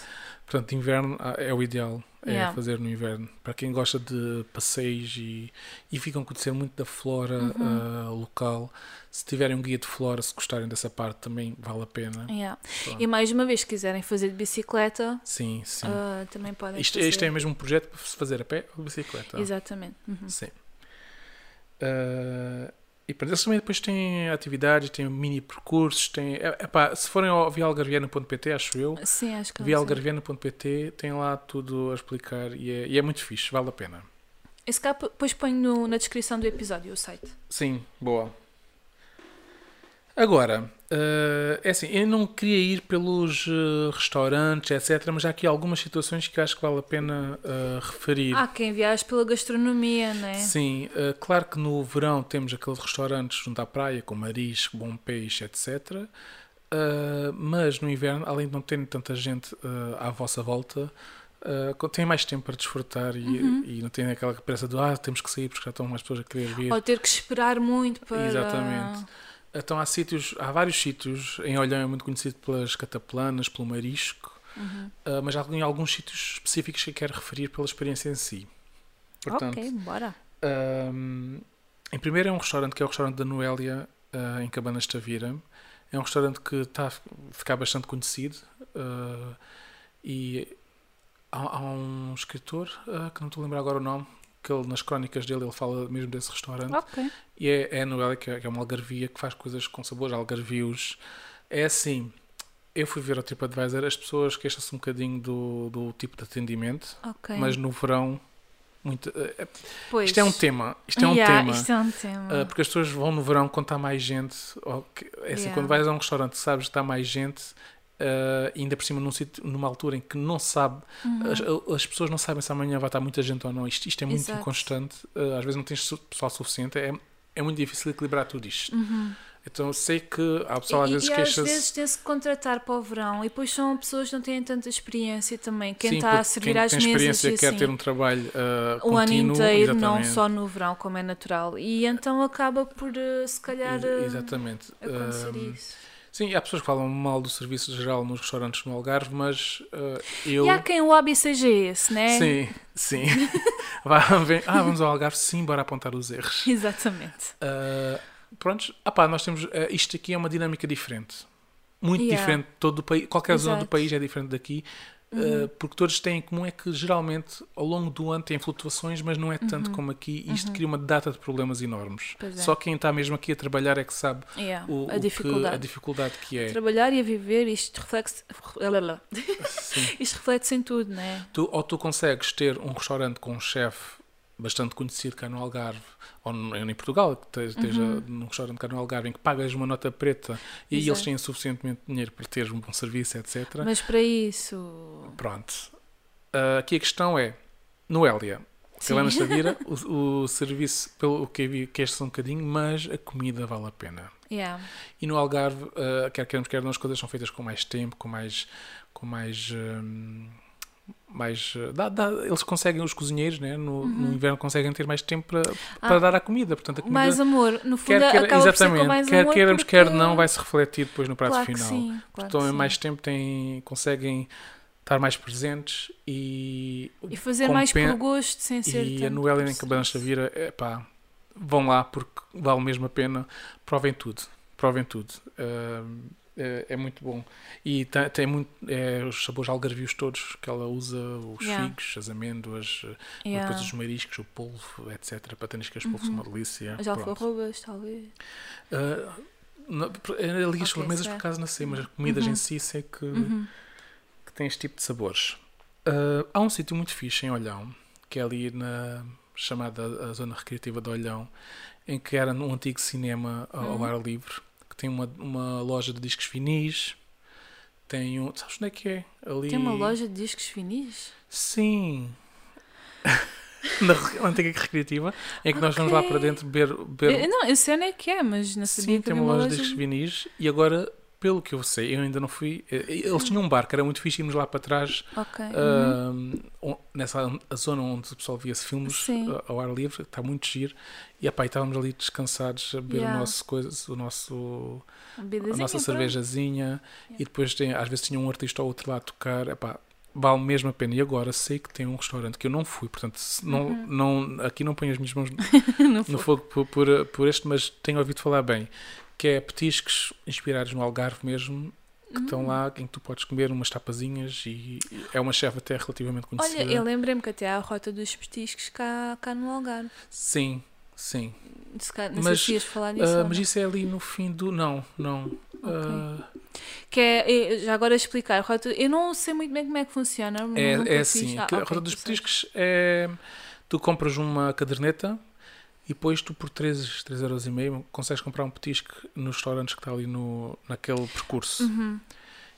Portanto, inverno ah, é o ideal, é Yeah. fazer no inverno. Para quem gosta de passeios e, e ficam a conhecer muito da flora Uhum. ah, local, se tiverem um guia de flora, se gostarem dessa parte, também vale a pena. Yeah. E mais uma vez, se quiserem fazer de bicicleta, Sim, sim. ah, também podem isto, fazer. isto é mesmo um projeto para se fazer a pé ou bicicleta. Exatamente. Uhum. Sim. Ah, e pronto, eles também depois têm atividades, têm mini percursos, têm, é, epá, se forem ao vialgarviana.pt, acho eu, Sim, acho que vialgarviana.pt tem lá tudo a explicar e é, e é muito fixe, vale a pena. Esse cá depois ponho no- na descrição do episódio o site. Sim, boa. Agora, eh, é assim, eu não queria ir pelos eh, restaurantes, etc., mas há aqui algumas situações que acho que vale a pena eh, referir. Há quem viaje pela gastronomia, não é? Sim, claro que no verão temos aqueles restaurantes junto à praia, com marisco, bom peixe, etc. Mas no inverno, além de não terem tanta gente à vossa volta, co- têm mais tempo para desfrutar e, Uhum. e não têm aquela pressa de ah, temos que sair porque já estão mais pessoas a querer vir. Ou ter que esperar muito para. Exatamente. Então há sítios, há vários sítios, em Olhão é muito conhecido pelas cataplanas, pelo marisco, Uhum. ah, mas há em alguns sítios específicos que eu quero referir pela experiência em si. Portanto, Ok, bora. ahm, em primeiro é um restaurante que é o restaurante da Noélia, ah, em Cabanas de Tavira. É um restaurante que está a ficar bastante conhecido ah, e há, há um escritor, que não estou a lembrar agora o nome, que ele, nas crónicas dele ele fala mesmo desse restaurante. Ok. E é, é a Noélia, que é, que é uma algarvia que faz coisas com sabores algarvios. É assim, eu fui ver ao TripAdvisor, as pessoas queixam-se um bocadinho do, do tipo de atendimento, Ok. mas no verão. Muito, eh, Pois. isto é um tema. Isto é um Yeah, tema. É um tema. Uh, porque as pessoas vão no verão quando está mais gente. ou que- é assim, Yeah. quando vais a um restaurante sabes que está mais gente, uh, e ainda por cima num sítio, numa altura em que não sabe, Uhum. as, as pessoas não sabem se amanhã vai estar muita gente ou não. Isto, isto é muito Exato. inconstante. Uh, às vezes não tens pessoal suficiente. É, é muito difícil equilibrar tudo isto. Então eu sei que há pessoal às Uhum. Vezes e, às vezes tem-se que contratar para o verão e depois são pessoas que não têm tanta experiência também. Quem Sim, está a servir quem às tem mesas experiência e quer assim, ter um trabalho uh, o ano contínuo, inteiro, não exatamente. só no verão, como é natural. E então acaba por, eh, se calhar, eh, Exatamente. acontecer Um, isso. Sim, há pessoas que falam mal do serviço geral nos restaurantes no Algarve, mas uh, eu. E há quem o hobby seja esse, né? Sim, sim. Vá, vem- ah, vamos ao Algarve, sim, bora apontar os erros. Exatamente. Uh, prontos, ah pá, nós temos. uh, isto aqui é uma dinâmica diferente. Muito Yeah. diferente. de Todo o país, qualquer zona do Exato. país é diferente daqui. Uh, Uhum. porque todos têm em comum é que geralmente ao longo do ano têm flutuações, mas não é tanto como aqui. E Isto cria uma data de problemas enormes. Uhum. É. Só quem está mesmo aqui a trabalhar é que sabe Yeah, o, o a que- dificuldade. a dificuldade que é. Trabalhar e a viver, isto reflete, Sim. isto reflete-se em tudo, né? Tu, ou tu consegues ter um restaurante com um chefe bastante conhecido cá no Algarve, ou em Portugal, que te- esteja num restaurante cá no Algarve, em que pagas uma nota preta e aí eles Exato. têm suficientemente dinheiro para ter um bom serviço, etc. Mas para isso. Pronto. Ah, aqui a questão é, Noélia. Helena Xaviera, o, o serviço, pelo que eu vi, queixa-se um bocadinho, mas a comida vale a pena. Yeah. E no Algarve, uh, quer queremos, quer não, as coisas são feitas com mais tempo, com mais. Com mais hum, mais uh, dá- dá- eles conseguem, os cozinheiros, né, no, no inverno conseguem ter mais tempo para, para Uhum. Ah, dar a comida. Portanto, a comida, Mais amor, no fundo quer, quer, acaba exatamente, mais quer amor queiramos, porque... quer não, vai se refletir depois no prato claro final. sim, claro sim. mais tempo, têm, conseguem estar mais presentes e. E fazer mais por gosto, sem ser E a Noélia por em Cabana. Xaviera, é pá, vão lá porque vale mesmo a pena. Provem tudo, provem tudo. Ahm, é, é muito bom. E tem, tem muito, é, os sabores algarvios todos que ela usa, os Yeah. figos, as amêndoas, eh, Yeah. depois os mariscos, o polvo, etc. Pataniscas, polvo, são uma delícia. As Pronto. alfarrobas, talvez. Ah, não, ali as Ok, sobremesas sei. por acaso não sei, mas as comidas Uhum. em si sei que, Uhum. que tem este tipo de sabores. Ah, há um sítio muito fixe em Olhão, que é ali na chamada a zona recreativa de Olhão, em que era num antigo cinema ao ao Uhum. ar livre, que tem uma, uma loja de discos finis. Tem um. Sabes onde é que é? Ali. Tem uma loja de discos finis? Sim. na antiga recreativa, em que nós vamos lá para dentro beber. beber Eu, não, eu sei onde é que é, mas não sabia Sim, que tem uma loja de discos vinis e agora, pelo que eu sei, eu ainda não fui. eh, Eles tinham um bar que era muito fixe, íamos lá para trás, Ok. uhum. nessa a zona onde o pessoal via-se filmes Sim. ah, ao ar livre, está muito giro. E epá, e estávamos ali descansados a beber Yeah. o nosso coisa, o nosso, a nossa cervejazinha e depois tem, às vezes tinha um artista ou outro lá a tocar. Epá, vale mesmo a pena. E agora sei que tem um restaurante que eu não fui, portanto, não, não, aqui não ponho as minhas mãos no fogo por, por, por este, mas tenho ouvido falar bem, que é petiscos inspirados no Algarve mesmo, que Hum. estão lá, em que tu podes comer umas tapazinhas e é uma chefe até relativamente conhecida. Olha, eu lembrei-me que até há a rota dos petiscos cá, cá no Algarve. Sim, sim. Se não Mas, sei se falar disso. Ah, ou mas isso é ali no fim do. Não, não. Ah, Que é, é- já agora explicar, a rota, eu não sei muito bem como é que funciona. é, é assim, Ah, a ok, Rota dos. Petiscos é. Tu compras uma caderneta e depois tu por 3, 3 euros e meio consegues comprar um petisco nos restaurantes que está ali no, naquele percurso. Uhum.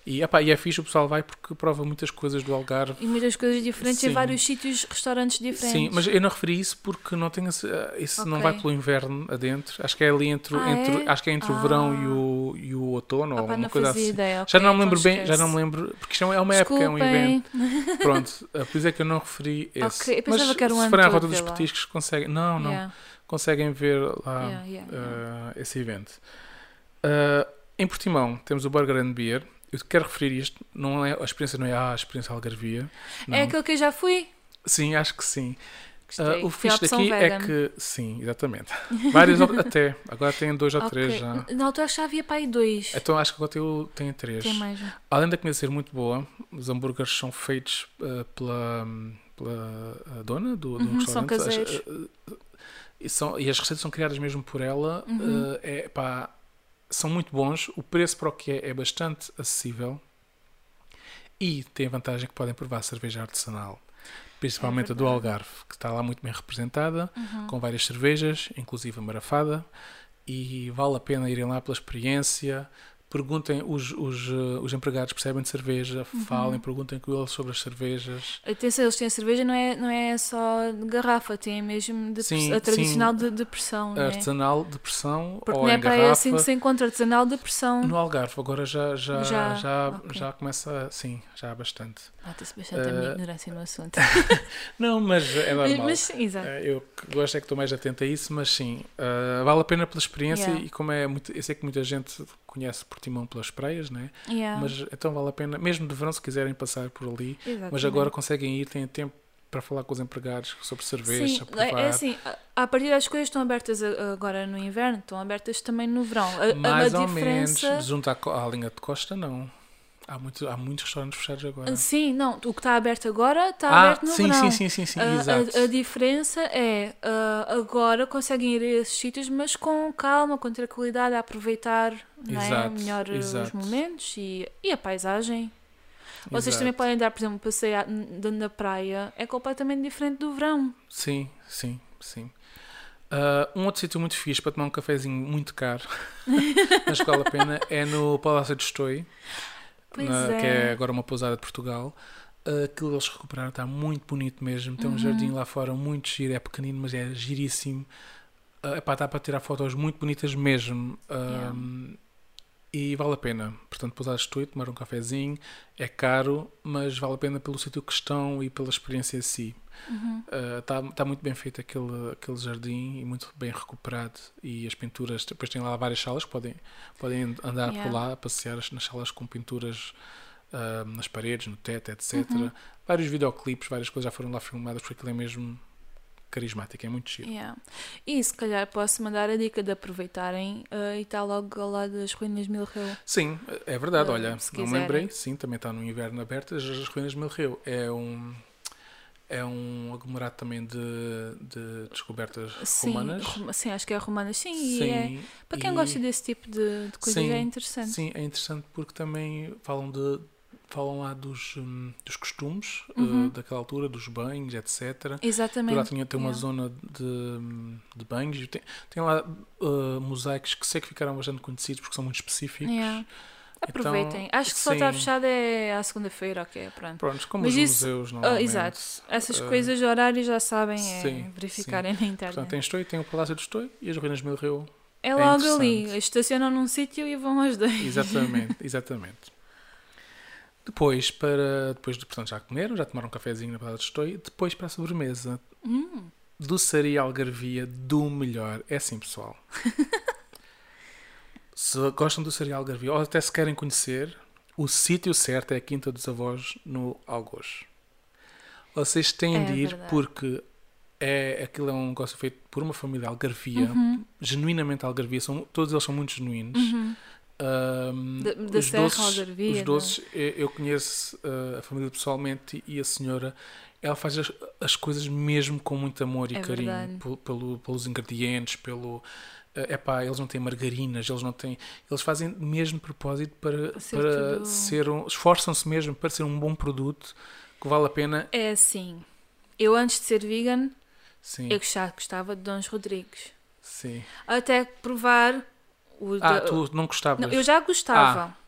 E, epá, e é fixe, o pessoal vai porque prova muitas coisas do Algarve. E muitas coisas diferentes em Sim. vários sítios, restaurantes diferentes. Sim, mas eu não referi isso porque não tenho esse- isso não Ok. vai pelo inverno adentro. Acho que é ali entre, o- Ah, entre é? acho que é entre o Ah. verão e o, e o outono Ah, ou pá, uma não coisa assim. ideia. Já não me então lembro bem, já não me lembro, porque isto é uma época, é um Desculpem. evento. Pronto, eh, por isso é que eu não referi esse. Ok, eu Mas que era um se forem à rota dos petiscos, conseguem. Não, não. Conseguem ver lá yeah, yeah, yeah. eh, esse evento. Eh, em Portimão temos o Burger and Beer. Eu quero referir isto, não é, a experiência não é ah, a experiência Algarvia. Não. É aquele que eu já fui. Sim, acho que sim. Ah, o fixe daqui vegan. é que. Sim, exatamente. Vários até. Agora tem dois ou Ok. três já. Na altura acho que já havia para aí dois. Então acho que agora tem, tem três. Tem mais. Além da comida ser muito boa, os hambúrgueres são feitos ah, pela, pela dona do, do Uhum, são restaurante. As- caseiros. ah, ah, e, são, e as receitas são criadas mesmo por ela. Uhum. Ah, é pá. são muito bons, o preço para o que é é bastante acessível e tem a vantagem que podem provar cerveja artesanal. Principalmente a do verdade. Algarve, que está lá muito bem representada, Uhum. com várias cervejas, inclusive a marafada, e vale a pena irem lá pela experiência. Perguntem, os, os, eh, os empregados percebem de cerveja, Uhum. falem, perguntem com eles sobre as cervejas. Atenção, eles têm a cerveja, não é, não é só de garrafa, tem mesmo de, Sim, a tradicional sim. de, de pressão, não é? Artesanal de pressão Porque ou não é para aí garrafa. assim que se encontra artesanal de pressão. No Algarve, agora já, já, Já, já, ok. já começa, sim, já há bastante. Nota-se bastante a minha Eh, ignorância no assunto. Não, mas é mas, normal. mas exato. Eh, Eu gosto é que estou mais atento a isso, mas sim, eh, vale a pena pela experiência Yeah. e como é muito, eu sei que muita gente conhece Portimão pelas praias, né? Yeah, Mas então vale a pena, mesmo de verão, se quiserem passar por ali, mas exatamente. agora conseguem ir, têm tempo para falar com os empregados sobre cerveja, Sim, provar. é, é assim, a, partir das coisas estão abertas agora no inverno, estão abertas também no verão. A, mais a ou diferença... menos, junto à, à linha de costa, não. Há, muito, há muitos restaurantes fechados agora. Sim, não, o que está aberto agora está ah, aberto no sim, verão. sim, sim, sim, sim, A- exato. A, a diferença é ah, agora conseguem ir a esses sítios, mas com calma, com tranquilidade, a aproveitar é? Exato, melhor ah, exato. os momentos e, e a paisagem. Vocês Exato. também podem dar, por exemplo, n- na praia, é completamente diferente do verão. Sim, sim, sim. Ah, um outro sítio muito fixe para tomar um cafezinho muito caro, mas que vale a pena, é no Palácio de Estoi, na- é. que é agora uma pousada de Portugal. Ah, Aquilo eles recuperaram, está muito bonito mesmo. Tem um Uhum. jardim lá fora muito giro, é pequenino, mas é giríssimo. Ah, epá, dá para tirar fotos muito bonitas mesmo. Ah, Yeah. E vale a pena. Portanto, pousada de Estoi, tomar um cafezinho. É caro, mas vale a pena pelo sítio que estão e pela experiência em si. Uhum. Está tá muito bem feito aquele, aquele jardim e muito bem recuperado. E as pinturas, depois tem lá várias salas que podem, podem andar Yeah. por lá, passear nas salas com pinturas ah, nas paredes, no teto, etc. Uhum. Vários videoclipes, várias coisas já foram lá filmadas porque aquilo é mesmo carismático, é muito giro. Yeah. E se calhar posso mandar a dica de aproveitarem ah, e está logo ao lado das ruínas de Milreu. Sim, é verdade. Ah, Olha, se não me lembrei. Sim, também está no inverno aberto. As, as Ruínas Milreu é um. É um aglomerado também de, de descobertas Sim, romanas. rom- sim, acho que é romanas. Sim, e é, Sim, para quem e- gosta desse tipo de, de coisas Sim, é interessante. Sim, é interessante porque também falam de falam lá dos, hum, dos costumes Uhum. daquela altura, dos banhos, etc. Exatamente. Lá tinha, tem uma Yeah. zona de, hum, de banhos. Tem, tem lá eh, mosaicos que sei que ficaram bastante conhecidos porque são muito específicos. Yeah. Aproveitem. Então, Acho que só está sim. fechado é à segunda-feira, ok, pronto. Prontos, como Mas os isso- museus Ah, normalmente. exato. Essas eh, coisas de horário já sabem, é sim, verificarem na internet. Portanto, tem Estoi, tem o Palácio de Estoi e as Ruínas de Milreu. é logo interessante. ali, estacionam num sítio e vão aos dois. Exatamente, exatamente. Depois, para, depois de, portanto, já comeram, já tomaram um cafezinho na Palácio de Estoi. Depois, para a sobremesa, Hum, doçaria algarvia do melhor. É assim, pessoal. se gostam do doçaria algarvia ou até se querem conhecer, o sítio certo é a Quinta dos Avós, no Algoz. Vocês têm É de ir verdade. porque é, aquilo é um negócio feito por uma família algarvia, uhum, genuinamente algarvia, são, todos eles são muito genuínos. uhum. Ahm, Da- Serra doces, Os da- doces, eu eu conheço uh, a família pessoalmente e a senhora, ela faz as, as coisas mesmo com muito amor e É carinho pelo, pelo- pelos ingredientes, pelo. É epá, eles não têm margarinas, eles não têm. Eles fazem mesmo propósito para, ser para ser um. Esforçam-se mesmo para ser um bom produto que vale a pena. É assim. Eu antes de ser vegan, Sim, eu já gostava de Dons Rodrigues. sim. Até provar o Ah, da... tu não gostavas Não, eu já gostava. Ah.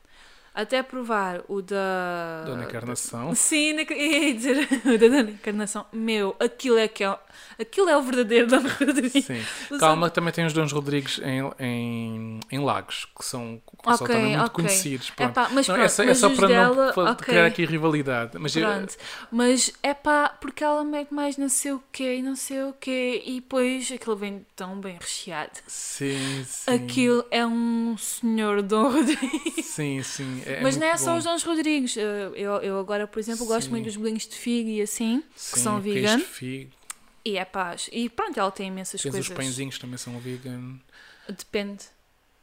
Até provar o da... Dona Encarnação? Sim, na... ia dizer o da Dona Encarnação. Meu, aquilo é que é... Aquilo é o verdadeiro Dona Rodrigues. Sim. Os Calma, também tem os Dons Rodrigues em, em, em Lagos, que são, que são Ok, também muito ok. conhecidos. Pronto. Epá, mas Não, pronto, é só, é mas só os para dela, não fa- ok. criar aqui rivalidade. Mas eu- Pronto. Mas é pá, porque ela mete mais não sei o quê e não sei o quê e depois aquilo vem tão bem recheado. sim, sim. Aquilo é um senhor Dom Rodrigues. Sim, sim. É, Mas não é só bom. os Dons Rodrigues. Eh, Eu, eu agora, por exemplo, gosto Sim. muito dos bolinhos de figo e assim, que Sim, são queijo vegan. de figo. E é paz. E pronto, ela tem imensas Tens coisas. os pãezinhos também são vegan. Depende.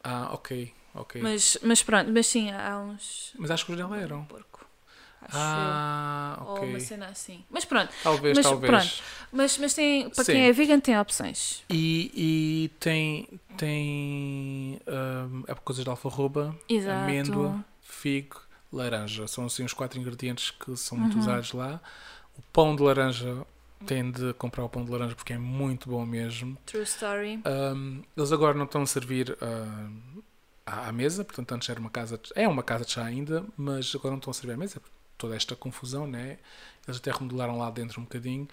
Ah, ok, ok. Mas, mas pronto, mas sim, há uns. Mas acho que os dela eram. Porco. acho Ah, eu. Ou uma cena assim. Mas pronto, Talvez, Mas talvez. pronto. mas, mas tem, para Sim. quem é vegan tem opções. E, e tem, tem hum, é coisas de alfarroba, Exato. amêndoa, figo, laranja. São assim os quatro ingredientes que são muito Uhum. usados lá. O pão de laranja, tem de comprar o pão de laranja porque é muito bom mesmo. True story. Hum, eles agora não estão a servir hum, à, à mesa, portanto antes era uma casa, de- é uma casa de chá ainda, mas agora não estão a servir à mesa. por Toda esta confusão, né? Eles até remodelaram lá dentro um bocadinho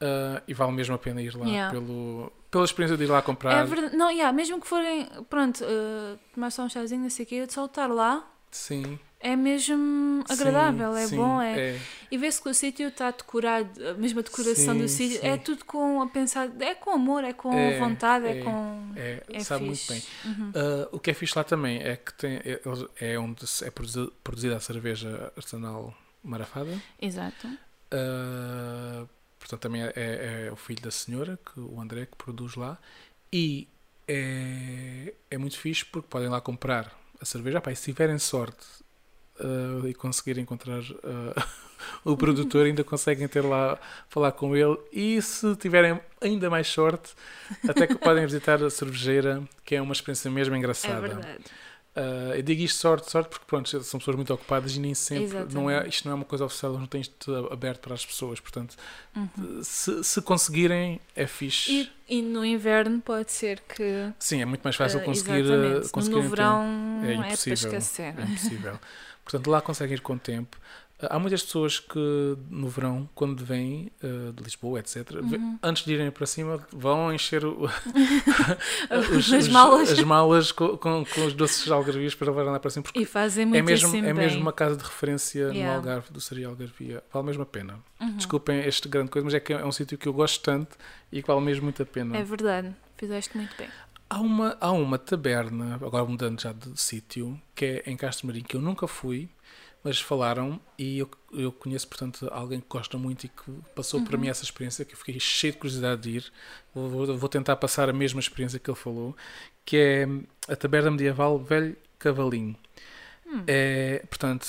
ah, e vale mesmo a pena ir lá Yeah. pelo, pela experiência de ir lá comprar. É verdade. Não, yeah, mesmo que forem, pronto, uh, tomar só um chazinho, não sei o quê, de só estar lá, Sim. é mesmo agradável, sim, é sim, bom. É... E vê-se que o sítio está decorado, a mesma decoração Sim, do sítio, é tudo com a pensar, é com amor, é com É, vontade, é, é. com. É, É sabe muito fixe. bem. Uhum. Ah, o que é fixe lá também é que tem, é, é onde é produzi- produzida a cerveja artesanal marafada. Exato. Ah, portanto, também é, é- é o filho da senhora, que, o André, que produz lá. E é, é muito fixe porque podem lá comprar a cerveja. Pá, se tiverem sorte ah, e conseguirem encontrar ah, o produtor, ainda conseguem ter lá, falar com ele. E se tiverem ainda mais sorte, até que podem visitar a cervejeira, que é uma experiência mesmo É engraçada. verdade. Uh, eu digo isto sorte, sorte porque pronto, são pessoas muito ocupadas e nem sempre não é, isto não é uma coisa oficial, não tem isto aberto para as pessoas, portanto, Uhum. se, se conseguirem é fixe. E, e no inverno pode ser que. Sim, é muito mais fácil uh, conseguir, uh, conseguir no verão É é, para impossível. esquecer. É impossível. Portanto, lá conseguem ir com o tempo. Há muitas pessoas que no verão, quando vêm uh, de Lisboa, etc., Uhum. antes de irem para cima, vão encher o- os- As os- malas. as malas com, com, com os doces de algarvias para levar lá para cima, porque E fazem é muito mesmo, bem. é mesmo uma casa de referência no Yeah. Algarve do Cereal Algarvia. Vale mesmo a pena. Uhum. Desculpem este grande coisa, mas é que é um sítio que eu gosto tanto e que vale mesmo muito a pena. É verdade. Fizeste muito bem. Há uma, há uma taberna, agora mudando já de sítio, que é em Castro Marinho, que eu nunca fui, mas falaram e eu, eu conheço, portanto, alguém que gosta muito e que passou para Uhum. mim essa experiência, que eu fiquei cheio de curiosidade de ir. Vou, vou- tentar passar a mesma experiência que ele falou, que é a taberna medieval Velho Cavalinho. Hum. É, portanto,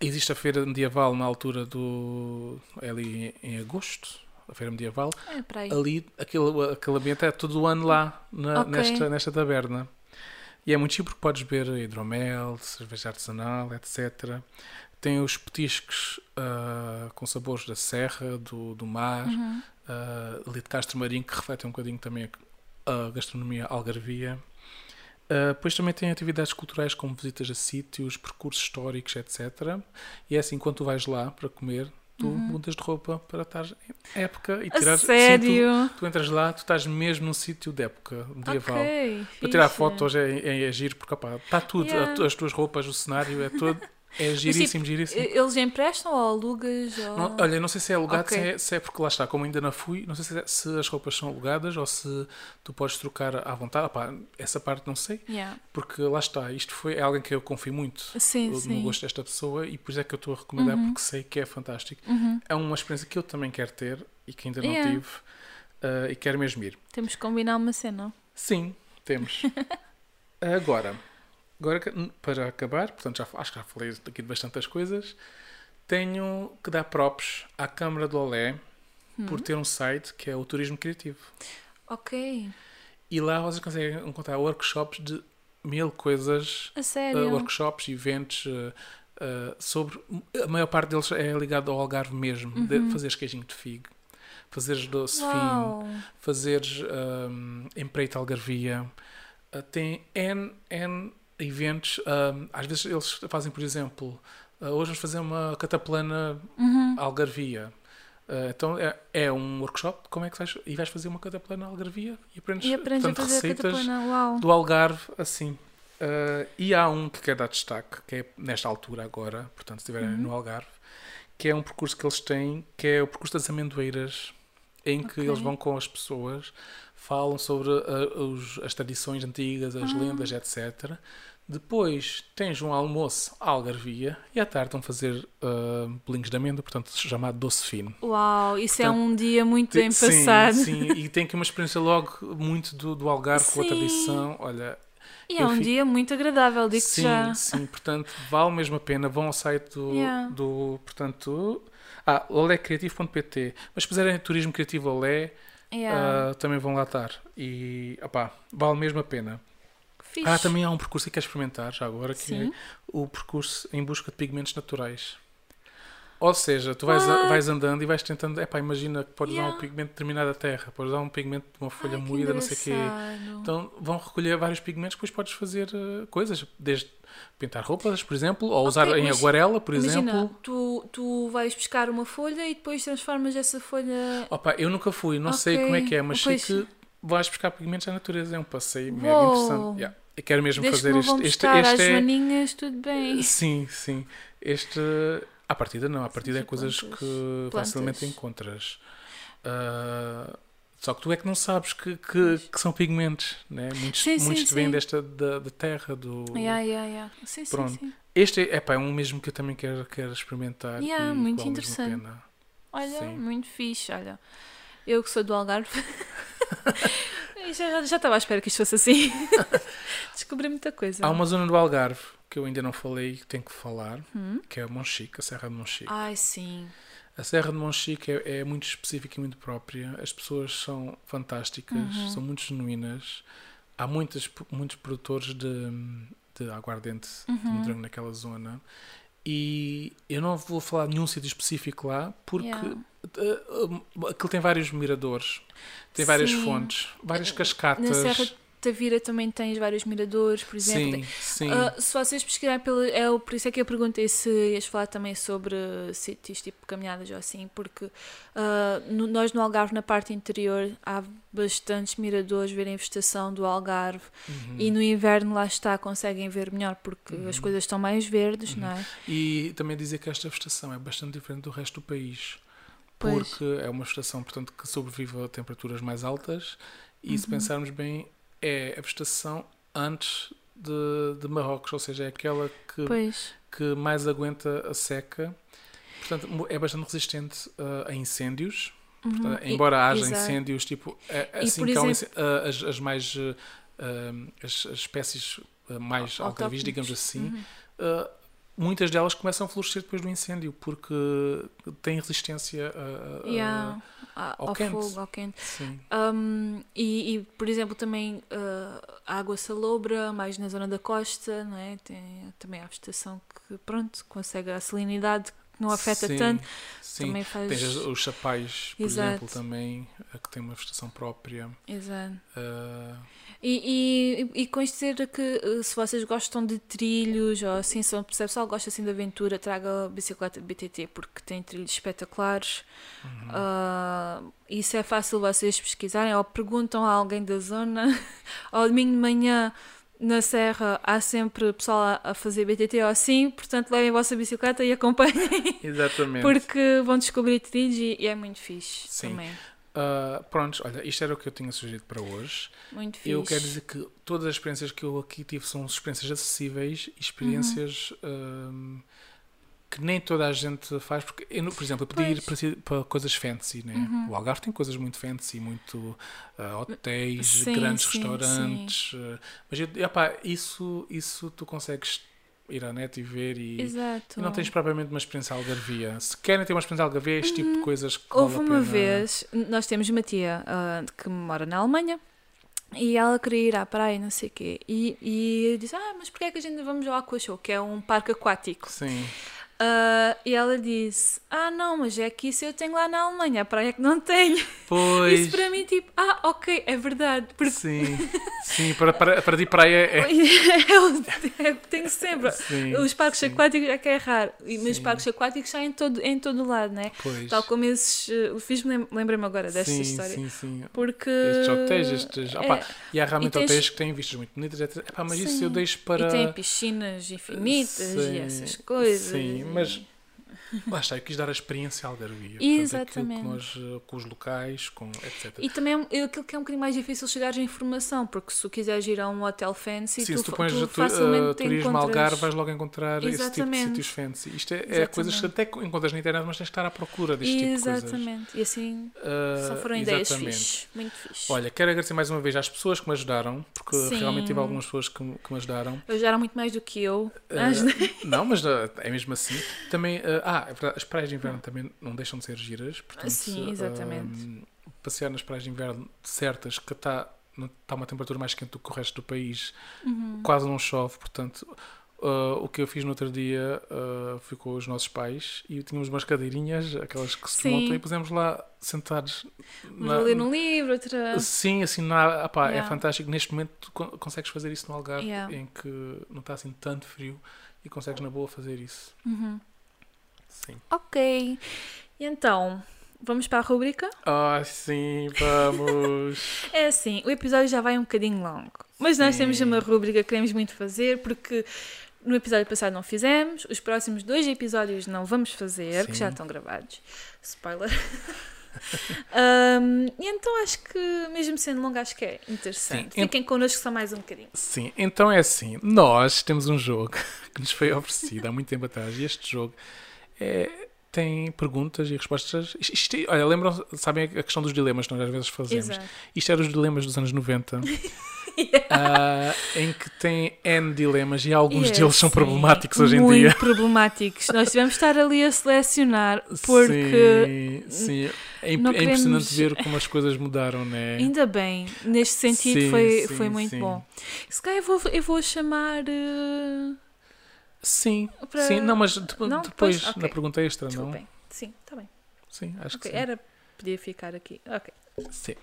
existe a feira medieval na altura do. é ali em, agosto, a feira medieval. É para. Ali, aquele, aquele ambiente é todo o ano lá, na- Ok. nesta, nesta taberna. E é muito chique porque podes beber hidromel, cerveja artesanal, etc. Tem os petiscos ah, com sabores da serra, do, do mar, Uhum. ah, ali de Castro Marinho, que refletem um bocadinho também a, a gastronomia algarvia. Ah, depois também tem atividades culturais como visitas a sítios, percursos históricos, etc. E é assim, quando tu vais lá para comer, tu Uhum. mudas de roupa para estar em época e tirar sério? Tu entras lá, tu estás mesmo num sítio de época medieval. Ok. Para tirar fixe. fotos é, é, é giro, porque está tudo, Yeah. tu- as tuas roupas, o cenário, é todo. É giríssimo, giríssimo. Eles emprestam ou alugas? Ou... Não, olha, não sei se é alugado, Ok. se, é, se é porque lá está, como ainda não fui, não sei se, é- se as roupas são alugadas ou se tu podes trocar à vontade. Opá, essa parte não sei, Yeah. porque lá está, isto foi é alguém que eu confio muito Sim, no sim. gosto desta pessoa e por isso é que eu estou a recomendar, Uhum. porque sei que é fantástico. Uhum. É uma experiência que eu também quero ter e que ainda não Yeah. tive ah, e quero mesmo ir. Temos que combinar uma cena. Sim, temos. Agora, agora para acabar, portanto, já, acho que já falei aqui de bastantes coisas. Tenho que dar props à Câmara do Olé por ter um site que é o Turismo Criativo. Ok. E lá vocês conseguem encontrar workshops de mil coisas, A uh, sério? workshops, eventos, uh, uh, sobre. A maior parte deles é ligado ao Algarve mesmo. de fazeres queijinho de figo, fazeres doce fino, Uau. fazeres um, empreita algarvia. Uh, tem N, N eventos. um, às vezes eles fazem, por exemplo, uh, hoje vamos fazer uma cataplana Uhum. algarvia. Uh, então é, é um workshop, como é que vais, e vais fazer uma cataplana algarvia e aprendes, E aprendes a portanto, receitas do Algarve assim. Uh, e há um que quer dar destaque, que é nesta altura agora, portanto, se estiverem Uhum. no Algarve, que é um percurso que eles têm, que é o percurso das amendoeiras, em que Ok. eles vão com as pessoas, falam sobre uh, os- as tradições antigas, as Ah. lendas, etc. Depois tens um almoço à algarvia e à tarde vão fazer uh, bolinhos de amêndoa, portanto, chamado doce fino. Uau, isso é Portanto, um dia muito bem sim, passado. Sim, e tem aqui uma experiência logo muito do, do Algarve com a tradição. Olha, E é um fi- dia muito agradável, digo-te sim, já. sim, portanto, vale mesmo a pena. Vão ao site do. Yeah. do portanto. Ah, olecreativo.pt. Mas se puserem turismo criativo Olé, Yeah. ah, também vão lá estar. E, opá, vale mesmo a pena. Fixe. Ah, também há um percurso que queres experimentar já agora, que Sim. é o percurso em busca de pigmentos naturais. Ou seja, tu vais, a- vais andando e vais tentando. Epá, imagina que podes dar Yeah. um pigmento de determinada terra, podes dar um pigmento de uma folha Ai, moída, não sei o quê. Então vão recolher vários pigmentos, depois podes fazer eh, coisas, desde pintar roupas, por exemplo, ou usar em aguarela, por Imagina, exemplo. tu, tu vais pescar uma folha e depois transformas essa folha. Opa, eu nunca fui, não sei Ok, como é que é, mas sei que vais buscar pigmentos à natureza, é um passeio mega interessante. Yeah. Eu quero mesmo Desde fazer este. Este, este às é, joaninhas, tudo bem. Sim, sim. Este. À partida não, à partida é Sim, coisas plantas. que Plantas. facilmente encontras. Ah, só que tu é que não sabes que, que, que são pigmentos, né? Muitos, Sim, sim, muitos vêm sim. desta da, da terra, do. Yeah, yeah, yeah. Sim, sim, Pronto. sim. Este é, epá, é um mesmo que eu também quero, quero experimentar. Yeah, e muito interessante. pena. Olha, Sim. muito fixe, olha. Eu que sou do Algarve. Já, já estava à espera que isto fosse assim. Descobri muita coisa. Há uma zona do Algarve que eu ainda não falei e que tenho que falar, Hum? que é a Monchique, a Serra de Monchique. Ai, sim. A Serra de Monchique é, é muito específica e muito própria. As pessoas são fantásticas, Uhum. são muito genuínas. Há muitas, muitos produtores de, de aguardente de Uhum. medronho naquela zona. E eu não vou falar de nenhum sítio específico lá, porque Yeah. uh, uh, aquilo tem vários miradores, tem várias Sim. fontes, várias Na cascatas. Serra de Tavira também tens vários miradores, por exemplo. sim, sim. Ah, se vocês pesquisarem pelo. É, o- por isso é que eu perguntei se ias falar também sobre sítios tipo caminhadas ou assim, porque ah, no- nós no Algarve, na parte interior, há bastantes miradores verem a vegetação do Algarve Uhum. e no inverno lá está, conseguem ver melhor porque Uhum. as coisas estão mais verdes, não é? E também dizer que esta vegetação é bastante diferente do resto do país. Pois. Porque é uma vegetação, portanto, que sobrevive a temperaturas mais altas. E se Uhum. pensarmos bem, é a vegetação antes de, de Marrocos, ou seja, é aquela que, Pois. que mais aguenta a seca. Portanto, é bastante resistente uh, a incêndios. Uhum. Portanto, E- embora haja exato. incêndios, tipo, é- E, assim que um exemplo- incê- uh, as, as mais. uh, um, as, as espécies uh, mais algarvias, digamos assim, Uhum. Uh, muitas delas começam a florescer depois do incêndio porque têm resistência a, a- a- Yeah. Ah, ao ao quente. fogo, ao quente. sim. Um, e, e, por exemplo, também uh, a água salobra, mais na zona da costa, não é? Tem também a vegetação que, pronto, consegue a salinidade não afeta Sim, tanto. Sim. Também faz. Tens os chapais, por Exato. exemplo, também, que têm uma vegetação própria. Exato. Uh, E, e, e dizer que uh, se vocês gostam de trilhos ou assim, se o pessoal gosta assim de aventura, traga a bicicleta de BTT porque tem trilhos espetaculares. uhum. Uh, isso é fácil vocês pesquisarem ou perguntam a alguém da zona. Ao domingo de manhã na Serra há sempre pessoal a, fazer BTT ou assim, portanto levem a vossa bicicleta e acompanhem Exatamente. porque vão descobrir trilhos e, e é muito fixe Sim. também. Uh, prontos, olha, isto era o que eu tinha sugerido para hoje. Muito fixe. Eu quero dizer que todas as experiências que eu aqui tive são experiências acessíveis e experiências Uhum. um, que nem toda a gente faz. Porque, eu, por exemplo, eu podia ir Pois. para, si- para coisas fancy, né? Uhum. O Algarve tem coisas muito fancy, muito uh, hotéis, Sim, grandes sim, restaurantes. uh, mas eu, epá, isso, isso tu consegues ir à net e ver e, e não tens propriamente uma experiência algarvia. Se querem ter uma experiência algarvia, é este tipo de coisas que Uhum. Houve vale uma vez, nós temos uma tia ah, que mora na Alemanha e ela queria ir à praia, não sei o quê. E, e eu disse: Ah, mas porquê é que a gente vamos ao Aquashow, que é um parque aquático? Sim, Ah, e ela disse: Ah, não, mas é que isso eu tenho lá na Alemanha, a praia é que não tenho. pois. Isso para mim, tipo, ah, ok, é verdade. Porque Sim, sim, para, para, para ir praia é. eu, eu tenho sempre. Sim, Os parques sim. aquáticos é que é raro, e- mas os parques aquáticos estão em todo, em todo lado, né? Pois. Tal como esses. uh, Fiz-me lem- lembrei-me agora desta sim, história. Sim, sim. Porque. Estes hotéis, estes. é, opá, e há realmente e tens- hotéis que têm vistas muito bonitas, etc. Epá, mas isso eu deixo para. E tem piscinas infinitas Sim, e essas coisas. sim, e- mas- Lá está, eu quis dar a experiência algarvia. Exatamente. Portanto, que nós, eh, com os locais, com etc. E também é é aquilo que é um bocadinho mais difícil chegar à informação, porque se tu quiseres ir a um hotel fancy, Sim, tu, se tu pões tu a tu, facilmente uh, turismo encontras... Algarve, vais logo encontrar esse tipo de Exatamente. sítios fancy. Isto é, é coisas que até encontras na internet, mas tens de estar à procura deste tipo de coisas. Exatamente. E assim Uh, só foram ideias exatamente. fixe. Muito fixe. Olha, quero agradecer mais uma vez às pessoas que me ajudaram, porque Sim. realmente tive algumas pessoas que, me- que me ajudaram. Ajudaram muito mais do que eu. Uh, não, mas é mesmo assim. Também, uh, ah, é verdade, as praias de inverno também não deixam de ser giras. Portanto, Sim, exatamente. um, passear nas praias de inverno certas, que está tá uma temperatura mais quente do que o resto do país, Uhum. quase não chove, portanto. uh, o que eu fiz no outro dia uh, fui com os nossos pais e tínhamos umas cadeirinhas, aquelas que se Sim. montam, e pusemos lá sentados. Uns na- a ler um livro, outra. Sim, assim, na, apá, é Yeah. fantástico. Neste momento con- consegues fazer isso no Algarve, Yeah. em que não está assim tanto frio e consegues na boa fazer isso. Uhum. Sim. Ok. E então, vamos para a rubrica? Ah, sim, vamos. É assim, o episódio já vai um bocadinho longo. Mas nós Sim. temos uma rubrica que queremos muito fazer, porque no episódio passado não fizemos, os próximos dois episódios não vamos fazer, que Sim. já estão gravados. Spoiler. Ahm, e então acho que, mesmo sendo longo, acho que é interessante. Sim, Fiquem connosco só mais um bocadinho. sim, então é assim. Nós temos um jogo que nos foi oferecido há muito tempo atrás e este jogo é, tem perguntas e respostas. Isto, isto olha, lembram, sabem a questão dos dilemas que nós às vezes fazemos? Exato. Isto era os dilemas dos anos 90. ah, em que tem N dilemas e alguns é deles são assim, problemáticos hoje em muito dia. problemáticos. Nós tivemos de estar ali a selecionar, porque Sim, sim. É, imp- não é impressionante queremos- ver como as coisas mudaram, né? Ainda bem, neste sentido Sim, foi, sim, foi muito sim. bom. Se calhar eu vou, eu vou chamar. eh, Sim, para- sim. Não, mas de- Não? depois, Depois? Ok. na pergunta extra, não? Desculpem. Sim, está bem. Sim, acho Ok, que sim. Era. Podia ficar aqui. Ok. Sim.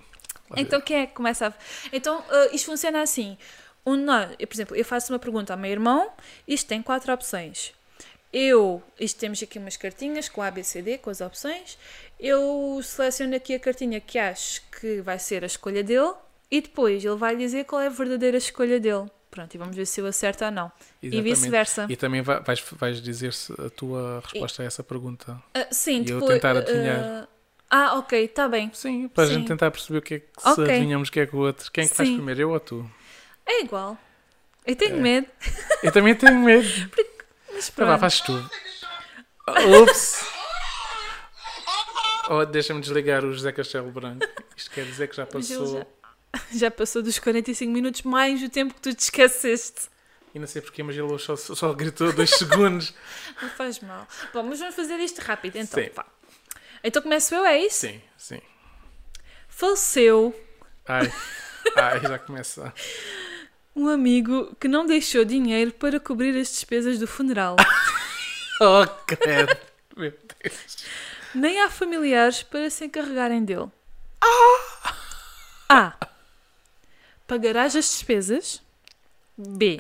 Então quem é que começa a. Então eh, isto funciona assim. Um, nós, eu, por exemplo, eu faço uma pergunta ao meu irmão, isto tem quatro opções. Eu, isto temos aqui umas cartinhas com A, B, C, D, com as opções. Eu seleciono aqui a cartinha que acho que vai ser a escolha dele e depois ele vai dizer qual é a verdadeira escolha dele. Pronto, e vamos ver se eu acerto ou não. E Exatamente. vice-versa. E também vai- vais, vais dizer se a tua resposta a essa pergunta. Ah, sim, E eu depois. tentar ah, adivinhar. ah, ok, está bem. Sim, para a Sim. gente tentar perceber o que é que se Ok. adivinhamos o que é que o outro. Quem é que faz Sim. primeiro, eu ou tu? É igual. Eu tenho É. medo. Eu também tenho medo. Mas Então vá, pronto. fazes tu. Ups! Oh, Deixa-me desligar o José Castelo Branco. Isto quer dizer que já Mas passou. já- passou dos 45 minutos mais o tempo que tu te esqueceste. E não sei porquê, mas ele só, só gritou dois segundos. Não faz mal. Bom, mas vamos fazer isto rápido então. Sim. Vá. Então começo eu, é isso? Sim, sim. Faleceu Ai, ai, já começa. um amigo que não deixou dinheiro para cobrir as despesas do funeral. Oh, credo. Meu Deus. Nem há familiares para se encarregarem dele. Ah! A. Pagarás as despesas. B.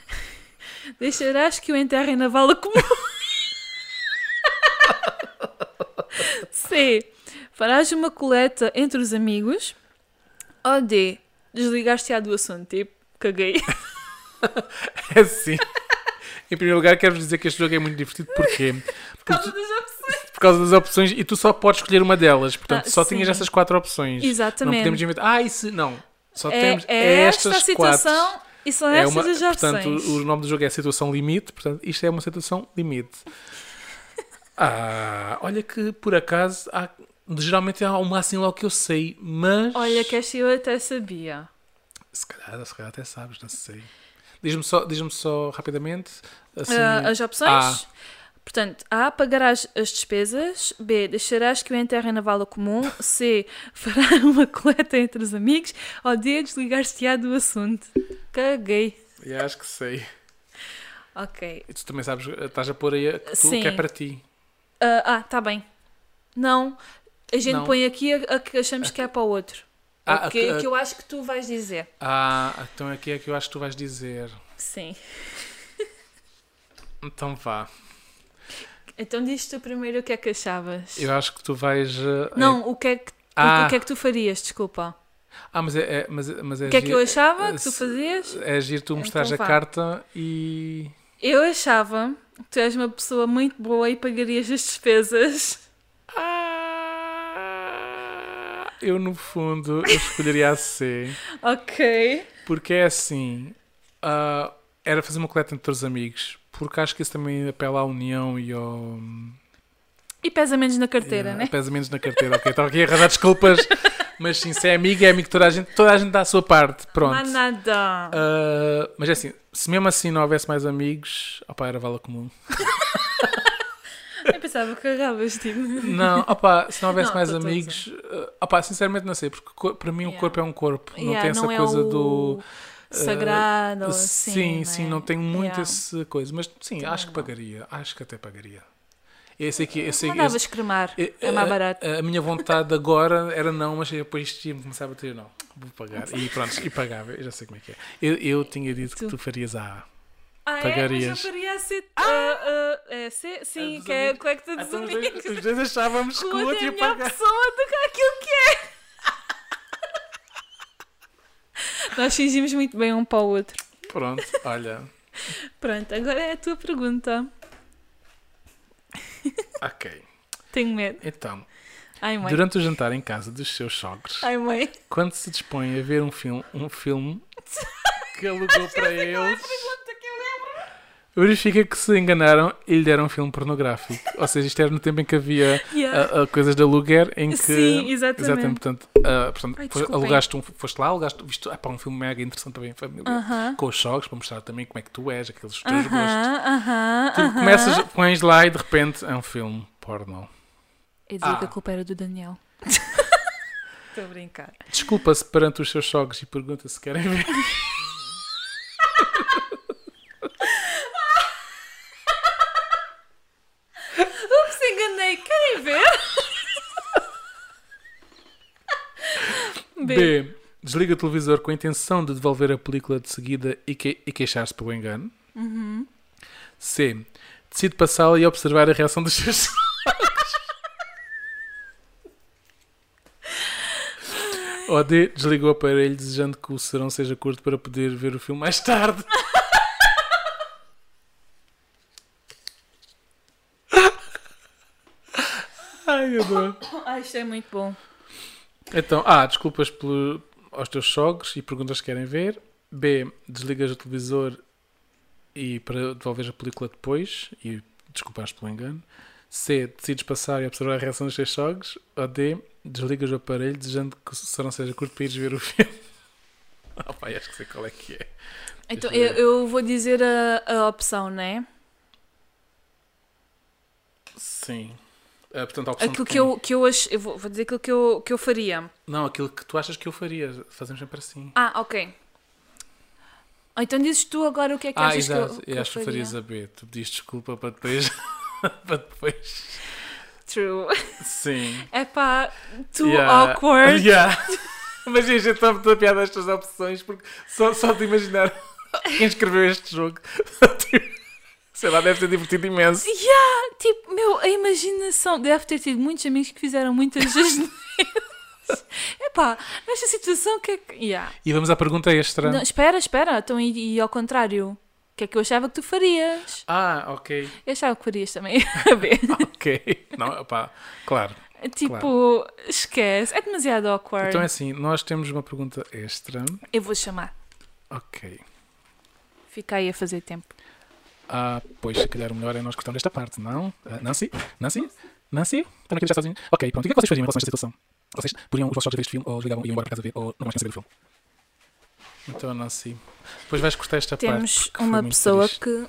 Deixarás que o enterrem na vala comum. C. Farás uma coleta entre os amigos. Ou D. Desligaste-á do assunto. Tipo, caguei. É assim. Em primeiro lugar, quero dizer que este jogo é muito divertido. Porquê? Por causa das opções. Por causa das opções e tu só podes escolher uma delas. Portanto, Ah, só sim. tinhas essas quatro opções. Não Exatamente. podemos inventar. Ah, isso. Não. Só é, temos é esta a situação e são É estas uma, as opções. portanto, o nome do jogo é Situação Limite. Portanto, isto é uma situação limite. Ah, olha que por acaso há, geralmente há uma assim logo que eu sei, mas Olha, que esta eu até sabia. se calhar, se calhar até sabes, não sei. Diz-me só, diz só rapidamente assim, Ah, as opções? A. Portanto, A. Pagarás as despesas. B. Deixarás que o enterrem na vala comum. C. Fará uma coleta entre os amigos. Ou D. Desligar-se-á do assunto. Caguei. e acho que sei. Ok. E tu também sabes, estás a pôr aí a que, tu, Sim. que é para ti. Ah, ah, tá bem. Não. A gente Não. põe aqui a, a que achamos que é para o outro. Ah, O que, a- que eu acho que tu vais dizer. Ah, então aqui é que eu acho que tu vais dizer. Sim. Então vá. Então diz tu primeiro o que é que achavas. Eu acho que tu vais. eh, Não, o que é que, Ah. o que é que tu farias, desculpa. Ah, mas é, é- mas, mas é O que é que eu achava que tu fazias? É agir tu mostrares Então a carta e. Eu achava Tu és uma pessoa muito boa e pagarias as despesas. Ah, eu, no fundo, eu escolheria a C. Ok. Porque é assim. ah, era fazer uma coleta entre os amigos. Porque acho que isso também apela à união e ao. E pesa menos na carteira, Yeah, né? Pesa menos na carteira, ok. Estava aqui a arranjar desculpas. Mas sim, se é amigo, é amigo toda a gente. Toda a gente dá a sua parte. Pronto. Não há nada. Ah, mas é assim, se mesmo assim não houvesse mais amigos, opá, era vala comum. Eu pensava que agarravas, tipo. Não, opá, se não houvesse Não, mais amigos, ah, opá, sinceramente não sei, porque para mim o Yeah. corpo é um corpo, não Yeah, tem essa não é coisa o do. Sagrado, ou sim, assim. sim, né? não tem muito Yeah. essa coisa, mas sim, Também acho que não. pagaria, acho que até pagaria. Esse aqui, esse, Mandavas esse, cremar. eh, É mais a- barato. A, minha vontade agora era não, mas depois tinha começava a ter não, vou pagar. E pronto, e pagava, eu já sei como é que é. Eu, eu tinha dito que Tu. tu farias a A. Ah, pagarias. É, mas eu faria a C. ah, ah, é C? Sim, dos que é a amigos. collecta dos Então, os, amigos. dois, os dois achávamos que O o outro é a ia pagar. pessoa do que aquilo que é. Nós fingimos muito bem um para o outro. Pronto, olha, Pronto, agora é a tua pergunta. ok. Tenho medo. Então, Ai, durante o jantar em casa dos seus sogros, Ai, mãe. quando se dispõe a ver um filme, um filme que alugou para eles, Pergunta que eu lembro. Verifica que se enganaram e lhe deram um filme pornográfico. Ou seja, isto era no tempo em que havia Yeah. ah, ah, coisas de aluguer em que. Sim, exatamente. portanto, ah, portanto Ai, alugaste um, foste lá, alugaste, viste ah, pá, um filme mega interessante também em família. Aham. Com os sogros, para mostrar também como é que tu és, aqueles teus gostos. Aham, aham. Tu aham. começas, pões lá e de repente é um filme porno. Eu dizia Ah. que a culpa era do Daniel. Estou a brincar. Desculpa-se perante os seus sogros e pergunta se querem ver. Ups, enganei. Querem ver? B. Desliga o televisor com a intenção de devolver a película de seguida e, que- e queixar-se pelo engano. Uhum. C. Decide passá-la e observar a reação dos seus. Ou D. Desliga o aparelho desejando que o serão seja curto para poder ver o filme mais tarde. Ai, adoro. Ah, isto é muito bom. Então, A. Desculpas pelo, aos teus sogros e perguntas se querem ver. B. Desligas o televisor e para devolver a película depois e desculpas pelo engano. C. Decides passar e observar a reação dos teus sogros. Ou D. Desligas o aparelho desejando que o não seja curto para ires ver o filme. Ah, pá, acho que sei qual é que é. Então, eu eu vou dizer a, a opção, né? Sim. Ah, portanto, a opção Aquilo que eu, que eu acho. Eu vou, vou dizer aquilo que eu, que eu faria. Não, aquilo que tu achas que eu faria. Fazemos sempre assim. Ah, ok. Ah, Então dizes tu agora o que é que Ah, achas exato. que eu, que eu eu acho que farias a B. Tu pediste desculpa para depois. para depois. True. Sim. É pá, too Yeah. awkward. Yeah. Mas gente, está muito a piada estas opções porque só, só de imaginar quem escreveu este jogo. Sei lá, deve ter divertido imenso. Yeah, tipo, meu, a imaginação. Deve ter tido muitos amigos que fizeram muitas asneiras. Epá, nesta situação, o que é que. Yeah. E vamos à pergunta extra. Não, espera, espera. Então, e, e ao contrário? O que é que eu achava que tu farias? Ah, ok. Eu achava que farias também. A ver. Ok. Não, opá, claro. tipo, esquece. É demasiado awkward. Então é assim, nós temos uma pergunta extra. Eu vou chamar. Ok. Fica aí a fazer tempo. Ah, pois, se calhar o melhor é nós cortarmos esta parte, não? Ah, Nancy? Nancy? Nancy? Estão aqui já sozinhos? Ok, pronto. E o que é que vocês fariam em relação a esta situação? Vocês poriam os vossos jogos a ver este filme ou desligavam e iam embora para casa ver ou não mais pensam ver o filme? Então, Nancy. Depois vais cortar esta Temos parte. foi uma pessoa triste. que.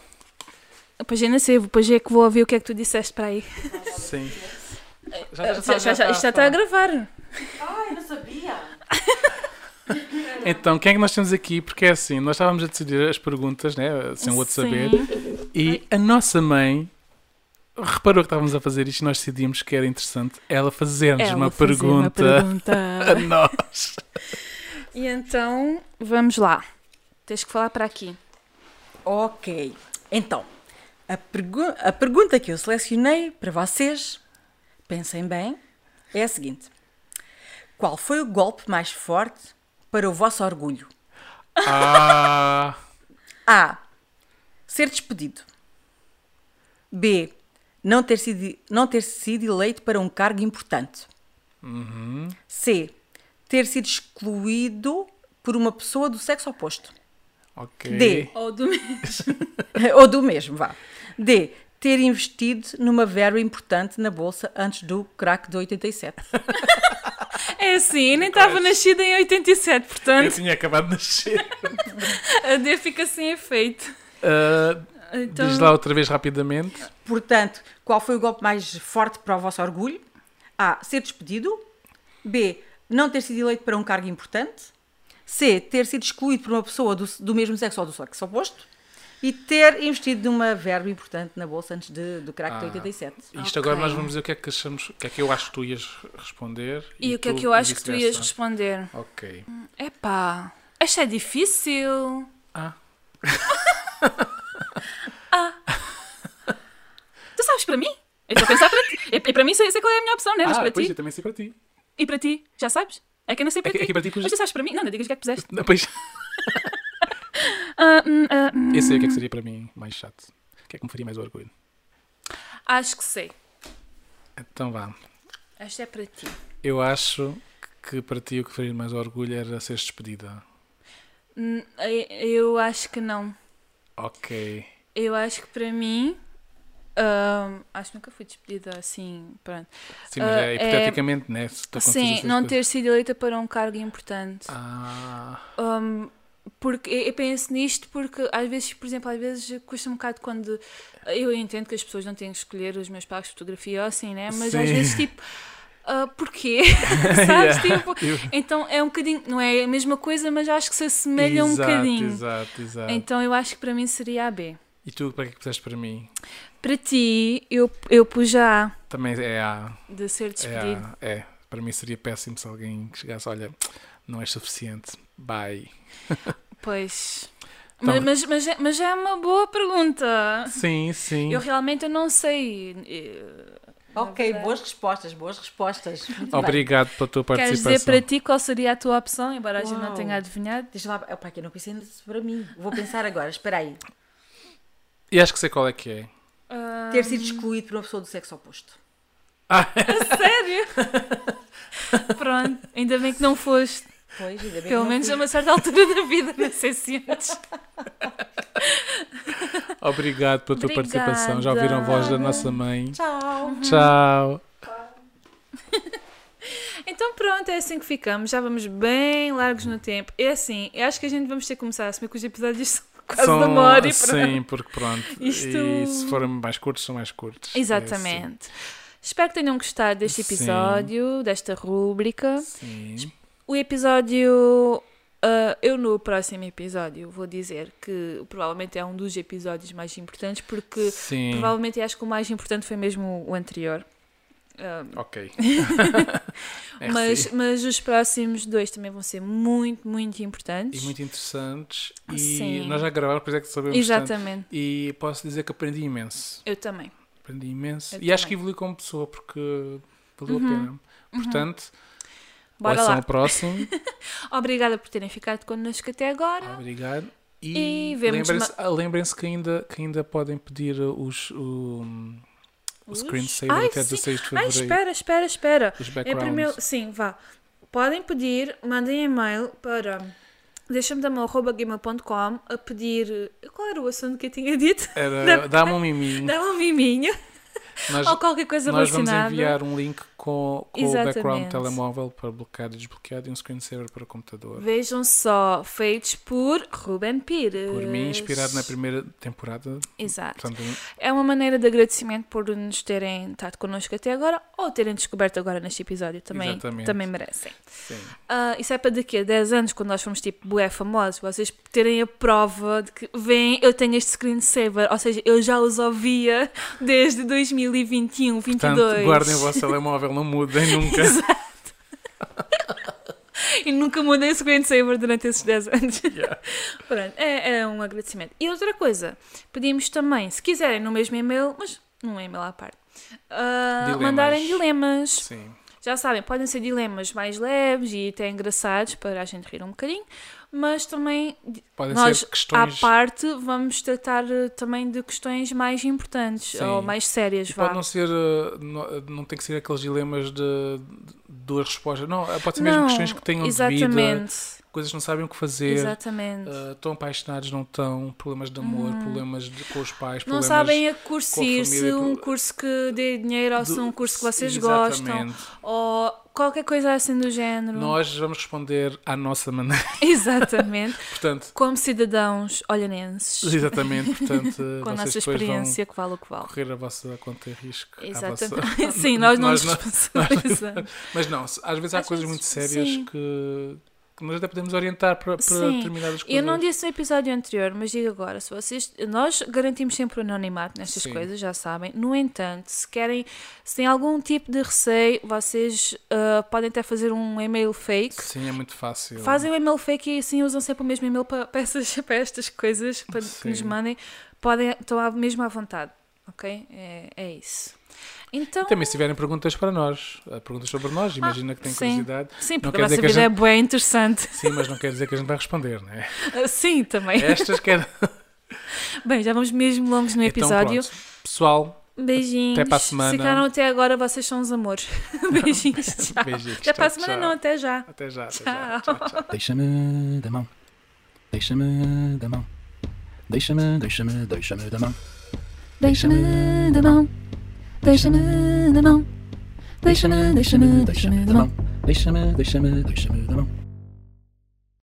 Depois eu não sei, depois é que vou ouvir o que é que tu disseste para aí. Sim. Já, já, já, já, isto já está a gravar. Ai, não sabia. Então, quem é que nós temos aqui? Porque é assim, nós estávamos a decidir as perguntas, né? Sem o outro Sim. saber. E a nossa mãe reparou que estávamos a fazer isto e nós decidimos que era interessante ela fazer-nos uma, fazer uma pergunta pergunta. a nós. E então, vamos lá. Tens que falar para aqui. Ok. Então, a, pergu- a pergunta que eu selecionei para vocês, pensem bem, é a seguinte: Qual foi o golpe mais forte para o vosso orgulho? Ah, A. Ser despedido. B. Não ter sido, não ter sido eleito para um cargo importante. C. Ter sido excluído por uma pessoa do sexo oposto. Ok. D. Ou do mesmo. Ou do mesmo, vá. D. Ter investido numa verba importante na bolsa antes do crack de 87. É assim, eu nem estava nascida em 87, Eu portanto tinha acabado de nascer. a D fica sem efeito. Ah, Então, Diz lá outra vez rapidamente. Portanto, qual foi o golpe mais forte para o vosso orgulho? A. Ser despedido. B. Não ter sido eleito para um cargo importante. C. Ter sido excluído por uma pessoa do, do mesmo sexo ou do sexo oposto. E ter investido numa verba importante na bolsa antes de, do crack de Ah. 87. Isto Ok. agora nós vamos ver o que é que achamos, o que é que eu acho que tu ias responder. e o que é que eu acho que tu ias responder? Ok. Epá, esta é difícil. Ah, Tu sabes para mim? Eu estou a pensar para ti. E, e para mim sei, sei qual é a minha opção, não é? Mas ah para pois ti? eu também sei para ti. E para ti? Já sabes? É que eu não sei para É que- ti. é que para ti Mas tu sabes para mim? Não, não digas o que é que puseste. Não, pois, Ah, hum, ah, hum. eu sei o que é que seria para mim mais chato. O que é que me faria mais orgulho? Acho que sei. Então vá. Esta é para ti. Eu acho que para ti o que faria mais orgulho era seres despedida. Hum, eu- Eu acho que não. Ok. Eu acho que para mim. acho que nunca fui despedida assim. Pronto. Sim, mas Ah, é é- hipoteticamente, né? Se Sim, não coisas. ter sido eleita para um cargo importante. Ah, Um, porque eu penso nisto porque às vezes, por exemplo, às vezes custa um bocado quando eu entendo que as pessoas não têm que escolher os meus pagos de fotografia ou assim, né? Mas às Sim. vezes tipo ah, porquê? Sabes? Yeah. Tipo, então é um bocadinho, não é a mesma coisa, mas acho que se assemelha um exato, bocadinho. Exato, exato. Então eu acho que para mim seria a B. E tu, para que é puseste para mim? Para ti, eu, eu pus A, Também é A. de ser É, despedido. A, é. Para mim seria péssimo se alguém chegasse, olha, não és suficiente, bye. Pois. Então- Mas, mas, mas, é- mas é uma boa pergunta. Sim, sim. Eu realmente eu não sei. eh, Ok, boas respostas, boas respostas. Muito bem. Obrigado pela tua Queres participação. dizer para ti qual seria a tua opção, embora a gente não tenha adivinhado? Deixa lá, opa, que eu não pensei nisso para mim. Vou pensar agora, espera aí. E acho que sei qual é que é. Ah, Ter sido excluído por uma pessoa do sexo oposto. sério? Pronto, ainda bem que não foste. Pois, ainda bem Pelo menos fui. a uma certa altura da vida, não sei se antes. Obrigado pela tua Obrigada. participação. Já ouviram a voz da nossa mãe. Tchau. Tchau. Então pronto, é assim que ficamos. Já vamos bem largos no tempo. É assim, eu acho que a gente vamos ter que começar a assumir que os episódios são quase São- de uma hora e pronto. Sim, porque pronto. Isto- E se forem mais curtos, são mais curtos. É Exatamente. Espero que tenham gostado deste Sim. episódio, desta rúbrica. assim. Sim. O episódio. ah, eu no próximo episódio vou dizer que provavelmente é um dos episódios mais importantes, porque Sim. provavelmente acho que o mais importante foi mesmo o anterior. Ah, Ok. mas, mas os próximos dois também vão ser muito, muito importantes. E muito interessantes. E Sim. nós já gravamos, por isso é que sabemos tanto. Exatamente, E posso dizer que aprendi imenso. eu também. Aprendi imenso. Eu e acho também. que evolui como pessoa, porque valeu Uhum. a pena. Portanto, Bora ouçam lá. o próximo. Obrigada por terem ficado connosco até agora. Obrigado. E E, vemos lembrem-se ah, lembrem-se que, ainda, que ainda podem pedir os, o, o Os? screensaver Ai, até sim. 16 de Ai, fevereiro. espera, espera, espera. Os É backgrounds. primeiro, sim, vá. Podem pedir, mandem e-mail para deixa-me gmail.com a pedir. Qual era o assunto que eu tinha dito? Era, dá-me um miminho. Dá um miminho Nós, ou qualquer coisa nós vamos relacionada. enviar um link com, com o background telemóvel para bloqueado e desbloqueado e um screensaver para computador. Vejam só, feitos por Ruben Pires. Por mim, inspirado na primeira temporada. Exato. Portanto, É uma maneira de agradecimento por nos terem estado connosco até agora ou terem descoberto agora neste episódio. Também, Exatamente. também merecem. sim. Ah, isso é para daqui a 10 anos, quando nós fomos tipo bué famosos, vocês terem a prova de que, vem, eu tenho este screensaver, ou seja, eu já os ouvia desde 2021, 22. Portanto, guardem o vosso telemóvel, não mudem nunca. E nunca mudei o screensaver durante esses 10 anos. Yeah. Pronto, é, é um agradecimento. E outra coisa, pedimos também, se quiserem no mesmo e-mail, mas num e-mail à parte, ah, Dilemas. mandarem dilemas. Sim. Já sabem, podem ser dilemas mais leves e até engraçados para a gente rir um bocadinho, mas também Podem nós, ser à questões. parte, vamos tratar eh, também de questões mais importantes Sim. ou mais sérias, E vá. pode não ser. uh, Não, não tem que ser aqueles dilemas de, de duas respostas. Não, pode ser mesmo Não, questões que tenham de vida, exatamente, coisas que não sabem o que fazer. exatamente. uh, estão apaixonados, não estão, problemas de amor, problemas de- com os pais, não sabem a curso se um curso que dê dinheiro ou se do- um curso que vocês gostam Exatamente. ou qualquer coisa assim do género. Nós vamos responder à nossa maneira. Exatamente. Portanto, Como cidadãos olhanenses, exatamente, portanto, com a nossa experiência que vale o que vale. correr a vossa conta e risco. Exatamente. vossa- Sim, nós não nos responsabilizamos. Mas não, às vezes há Às coisas vezes, muito sérias sim. que, que nós até podemos orientar para, para Sim. determinadas coisas. Eu não disse no episódio anterior, mas digo agora, se vocês, nós garantimos sempre o anonimato nestas Sim. coisas, já sabem. No entanto, se querem, se têm algum tipo de receio, vocês ah, podem até fazer um e-mail fake. Sim, é muito fácil. Fazem o e-mail fake e assim usam sempre o mesmo e-mail para, para, essas, para estas coisas para que nos mandem. Podem, estão mesmo à vontade, ok? É, é isso. Então, Também se tiverem perguntas para nós, eh, perguntas sobre nós, imagina que têm Ah, sim. curiosidade. sim, porque quer a dizer vossa que a vida é gente- bem interessante. Sim, mas não quer dizer que a gente vai responder, não é? Ah, Sim, também. Estas quer. Bem, já vamos mesmo longos no episódio. Então. Pessoal, Beijinhos. Até para a semana. Se ficaram até agora, vocês são os amores. Beijinhos. Tchau. beijinhos. Até para a tchau, semana, tchau. não, até já. Até já. Até Tchau. já. Tchau, tchau. Deixa-me da mão. Deixa-me da mão. Deixa-me, deixa-me, deixa-me da mão. Deixa-me da mão, deixa-me da mão, deixa-me, deixa-me, deixa-me da mão. Deixa-me, deixa-me, deixa-me da mão.